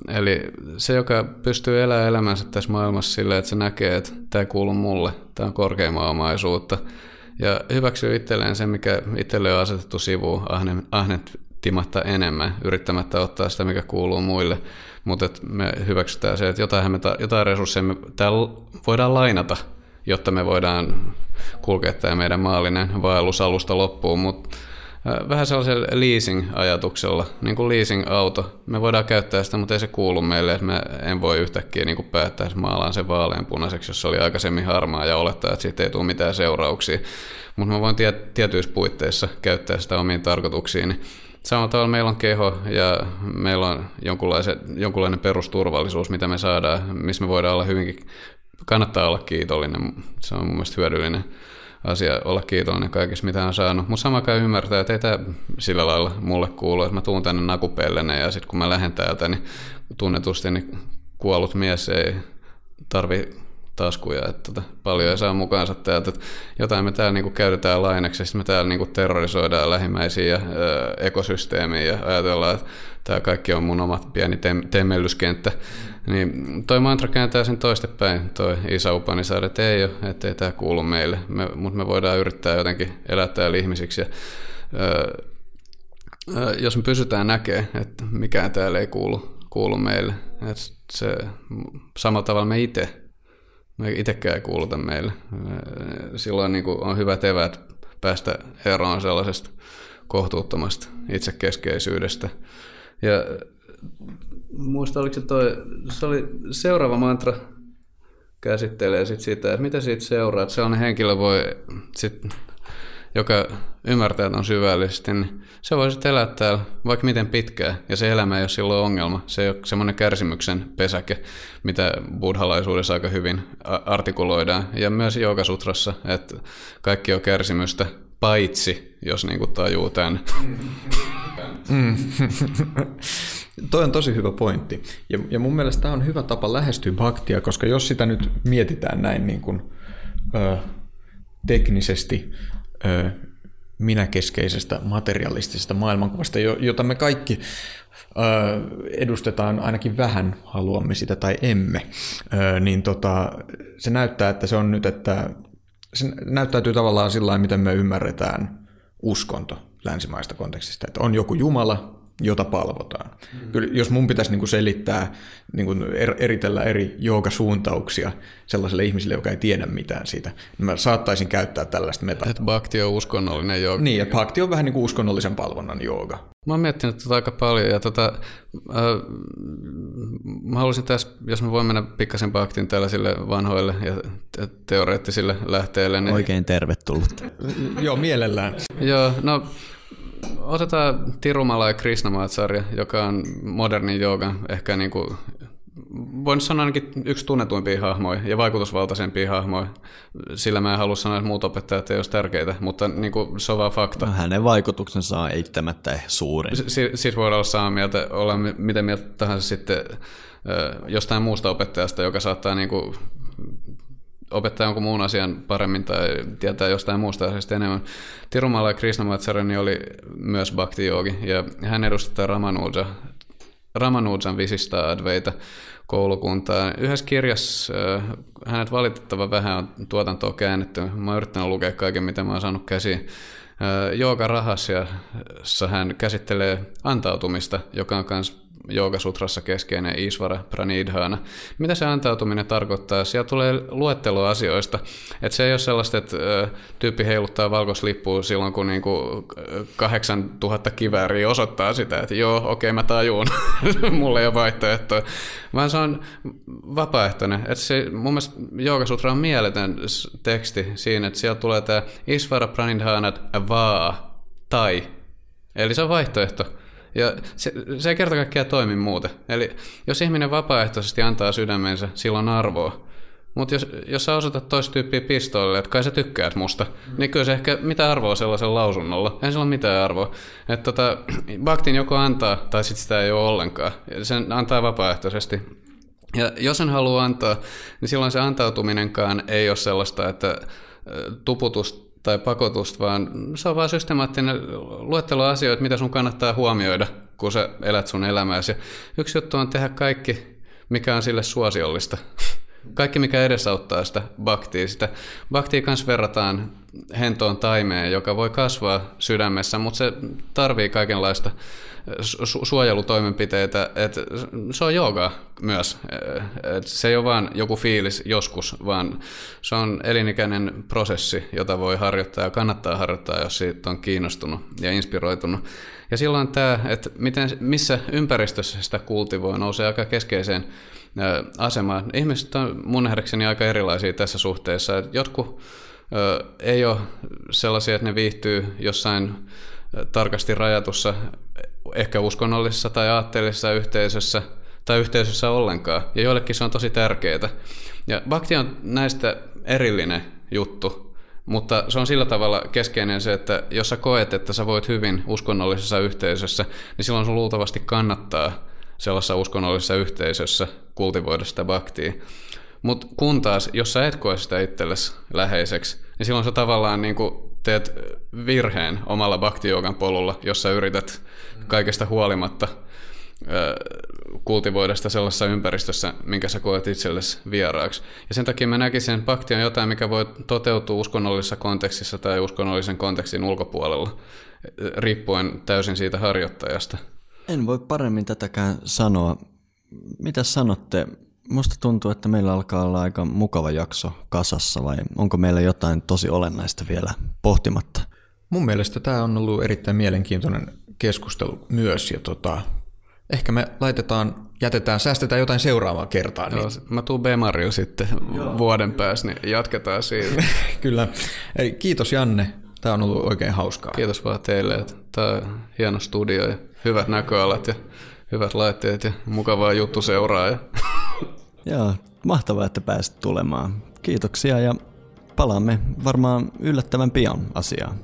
Eli se, joka pystyy elämään elämänsä tässä maailmassa silleen, että se näkee, että tämä kuuluu mulle, tämä on korkeimman omaisuutta, ja hyväksyy itselleen se, mikä itselle on asetettu sivuun ahnettimatta enemmän, yrittämättä ottaa sitä, mikä kuuluu muille, mutta me hyväksytään se, että jotain, me ta- jotain resursseja me täällä voidaan lainata, jotta me voidaan kulkea tämä meidän maallinen vaellus alusta loppuun, mutta vähän sellaisella leasing-ajatuksella, niin kuin leasing-auto. Me voidaan käyttää sitä, mutta ei se kuulu meille, että me en voi yhtäkkiä niin kuin päättää, että maalaan sen vaaleanpunaiseksi, jos se oli aikaisemmin harmaa ja olettaa, että siitä ei tule mitään seurauksia. Mutta mä voin tiet- tietyissä puitteissa käyttää sitä omiin tarkoituksiin. Samalla tavalla meillä on keho ja meillä on jonkunlainen perusturvallisuus, mitä me saadaan, missä me voidaan olla hyvinkin, kannattaa olla kiitollinen. Se on mun mielestä hyödyllinen asia olla kiitollinen kaikista, mitä on saanut. Mutta sama kai ymmärtää, että ei tämä sillä lailla mulle kuulu, että mä tuun tänne nakupellene ja sitten kun mä lähden täältä, niin tunnetusti niin kuollut mies ei tarvi taskuja, että tota, paljon ei saa mukaansa täältä. Että jotain me täällä niinku käytetään lainaksi, sitten me täällä niinku terrorisoidaan lähimmäisiä ja ekosysteemiä ja ajatellaan, että tämä kaikki on mun oma pieni tem- temmellyskenttä. Niin toi mantra kääntää sen toistepäin, toi Isa Upanishad, että ei ole, että ei tämä kuulu meille, me, mutta me voidaan yrittää jotenkin elää täällä ihmisiksi. Ja, ö, ö, jos me pysytään näkemään, että mikään täällä ei kuulu, kuulu meille, että se, samalla tavalla me itse me itsekään ei kuuluta meille. Silloin niin on hyvät evät päästä eroon sellaisesta kohtuuttomasta itsekeskeisyydestä. Ja muista, oliko se toi, se oli seuraava mantra käsittelee sit sitä, että mitä siitä seuraa. Että sellainen henkilö voi sit joka ymmärtää on syvällisesti, niin se voi sitten elää täällä vaikka miten pitkään, ja se elämä ei ole silloin ongelma. Se ei ole semmoinen kärsimyksen pesäke, mitä buddhalaisuudessa aika hyvin artikuloidaan, ja myös Joogasutrassa, että kaikki on kärsimystä, paitsi jos niinku tajuu tämän. Mm. [laughs] [laughs] Toi on tosi hyvä pointti. Ja, ja mun mielestä tämä on hyvä tapa lähestyä bhaktia, koska jos sitä nyt mietitään näin niin kuin, ö, teknisesti, minäkeskeisestä materialistisesta maailmankuvasta, jota me kaikki edustetaan ainakin vähän, haluamme sitä tai emme, niin tota, se näyttää, että se on nyt, että se näyttäytyy tavallaan sillä miten me ymmärretään uskonto länsimaista kontekstista, että on joku Jumala, jota palvotaan. Mm. Kyllä, jos mun pitäisi niin kuin selittää, niin kuin er, eritellä eri joogasuuntauksia sellaiselle ihmiselle, joka ei tiedä mitään siitä, niin mä saattaisin käyttää tällaista metaforaa. Että bhakti on uskonnollinen jooga. Niin, että bhakti on vähän niin kuin uskonnollisen palvonnan jooga. Mä oon miettinyt tätä aika paljon ja tota, äh, mä haluaisin tässä, jos mä voin mennä pikkasen bhaktin tällaisille vanhoille ja teoreettisille lähteille. Niin... Oikein tervetullut. Joo, mielellään. Joo, no Otetaan Tirumala ja Krishnamacharya, joka on modernin joogan ehkä niin kuin, voin sanoa ainakin yksi tunnetuimpia hahmoja ja vaikutusvaltaisempia hahmoja. Sillä mä en halua sanoa, että muut opettajat ei olisi tärkeitä, mutta niin kuin, se on vaan fakta. No, hänen vaikutuksensa on eittämättä suurin. Si- siis voidaan olla samaa mieltä, olla miten mieltä tahansa sitten jostain muusta opettajasta, joka saattaa niin kuin opettaa jonkun muun asian paremmin tai tietää jostain muusta asiasta enemmän. Tirumala Krishnamacharani oli myös bhakti ja hän edustaa Ramanuja, Ramanujan visista adveita koulukuntaa. Yhdessä kirjassa hänet valitettavan vähän on tuotantoa käännetty. Mä oon yrittänyt lukea kaiken, mitä mä oon saanut käsiin. Jooga Rahasiassa hän käsittelee antautumista, joka on myös Joogasutrassa keskeinen Isvara Pranidhana. Mitä se antautuminen tarkoittaa? Siellä tulee luettelo asioista. Että se ei ole sellaista, että tyyppi heiluttaa valkoslippua silloin, kun niinku 8000 kivääriä osoittaa sitä, että joo, okei, mä tajuun. [laughs] Mulla ei ole vaihtoehtoa. Vaan se on vapaaehtoinen. Että se, mun mielestä Joogasutra on mieletön teksti siinä, että siellä tulee tämä Isvara Pranidhana vaa tai. Eli se on vaihtoehto. Ja se, se ei kerta kaikkiaan toimi muuten. Eli jos ihminen vapaaehtoisesti antaa sydämensä, silloin arvoa. Mutta jos, jos sä osoitat toista tyyppiä pistoille, että kai sä tykkäät musta, mm. niin kyllä se ehkä mitä arvoa sellaisella lausunnolla. Ei sillä ole mitään arvoa. Että tota, baktin joko antaa, tai sitten sitä ei ole ollenkaan. Sen antaa vapaaehtoisesti. Ja jos sen haluaa antaa, niin silloin se antautuminenkaan ei ole sellaista, että tuputus tai pakotusta, vaan se on vain systemaattinen luettelo asioita, mitä sun kannattaa huomioida, kun sä elät sun elämääsi. Yksi juttu on tehdä kaikki, mikä on sille suosiollista. [laughs] Kaikki, mikä edesauttaa sitä baktia. Sitä baktia kanssa verrataan hentoon taimeen, joka voi kasvaa sydämessä, mutta se tarvii kaikenlaista su- suojelutoimenpiteitä. Et se on jooga myös. Et se ei ole vain joku fiilis joskus, vaan se on elinikäinen prosessi, jota voi harjoittaa ja kannattaa harjoittaa, jos siitä on kiinnostunut ja inspiroitunut. Ja silloin tämä, että miten, missä ympäristössä sitä kultivoi, nousee aika keskeiseen asemaan. Ihmiset on mun nähdäkseni aika erilaisia tässä suhteessa. Että ei ole sellaisia, että ne viihtyy jossain tarkasti rajatussa, ehkä uskonnollisessa tai aatteellisessa yhteisössä tai yhteisössä ollenkaan. Ja joillekin se on tosi tärkeää. Ja bhakti on näistä erillinen juttu, mutta se on sillä tavalla keskeinen se, että jos sä koet, että sä voit hyvin uskonnollisessa yhteisössä, niin silloin sun luultavasti kannattaa sellaisessa uskonnollisessa yhteisössä kultivoida sitä bhaktia. Mutta kun taas, jos sä et koe sitä itsellesi läheiseksi, niin silloin sä tavallaan niin kuin teet virheen omalla bhakti polulla, jos sä yrität kaikesta huolimatta kultivoida sitä sellaisessa ympäristössä, minkä sä koet itsellesi vieraaksi. Ja sen takia mä näkisin, että bhakti on jotain, mikä voi toteutua uskonnollisessa kontekstissa tai uskonnollisen kontekstin ulkopuolella, riippuen täysin siitä harjoittajasta. En voi paremmin tätäkään sanoa. Mitä sanotte? Musta tuntuu, että meillä alkaa olla aika mukava jakso kasassa vai onko meillä jotain tosi olennaista vielä pohtimatta? Mun mielestä tämä on ollut erittäin mielenkiintoinen keskustelu myös ja tota, ehkä me laitetaan, jätetään, säästetään jotain seuraavaa kertaa. Joo, niin... Mä tuun b sitten Joo. vuoden päästä, niin jatketaan siitä. [laughs] Kyllä. Eli kiitos Janne, tämä on ollut oikein hauskaa. Kiitos vaan teille, että tämä on hieno studio ja hyvät näköalat ja hyvät laitteet ja mukavaa juttu seuraa. Ja... [laughs] Joo, mahtavaa, että pääsit tulemaan. Kiitoksia ja palaamme varmaan yllättävän pian asiaan.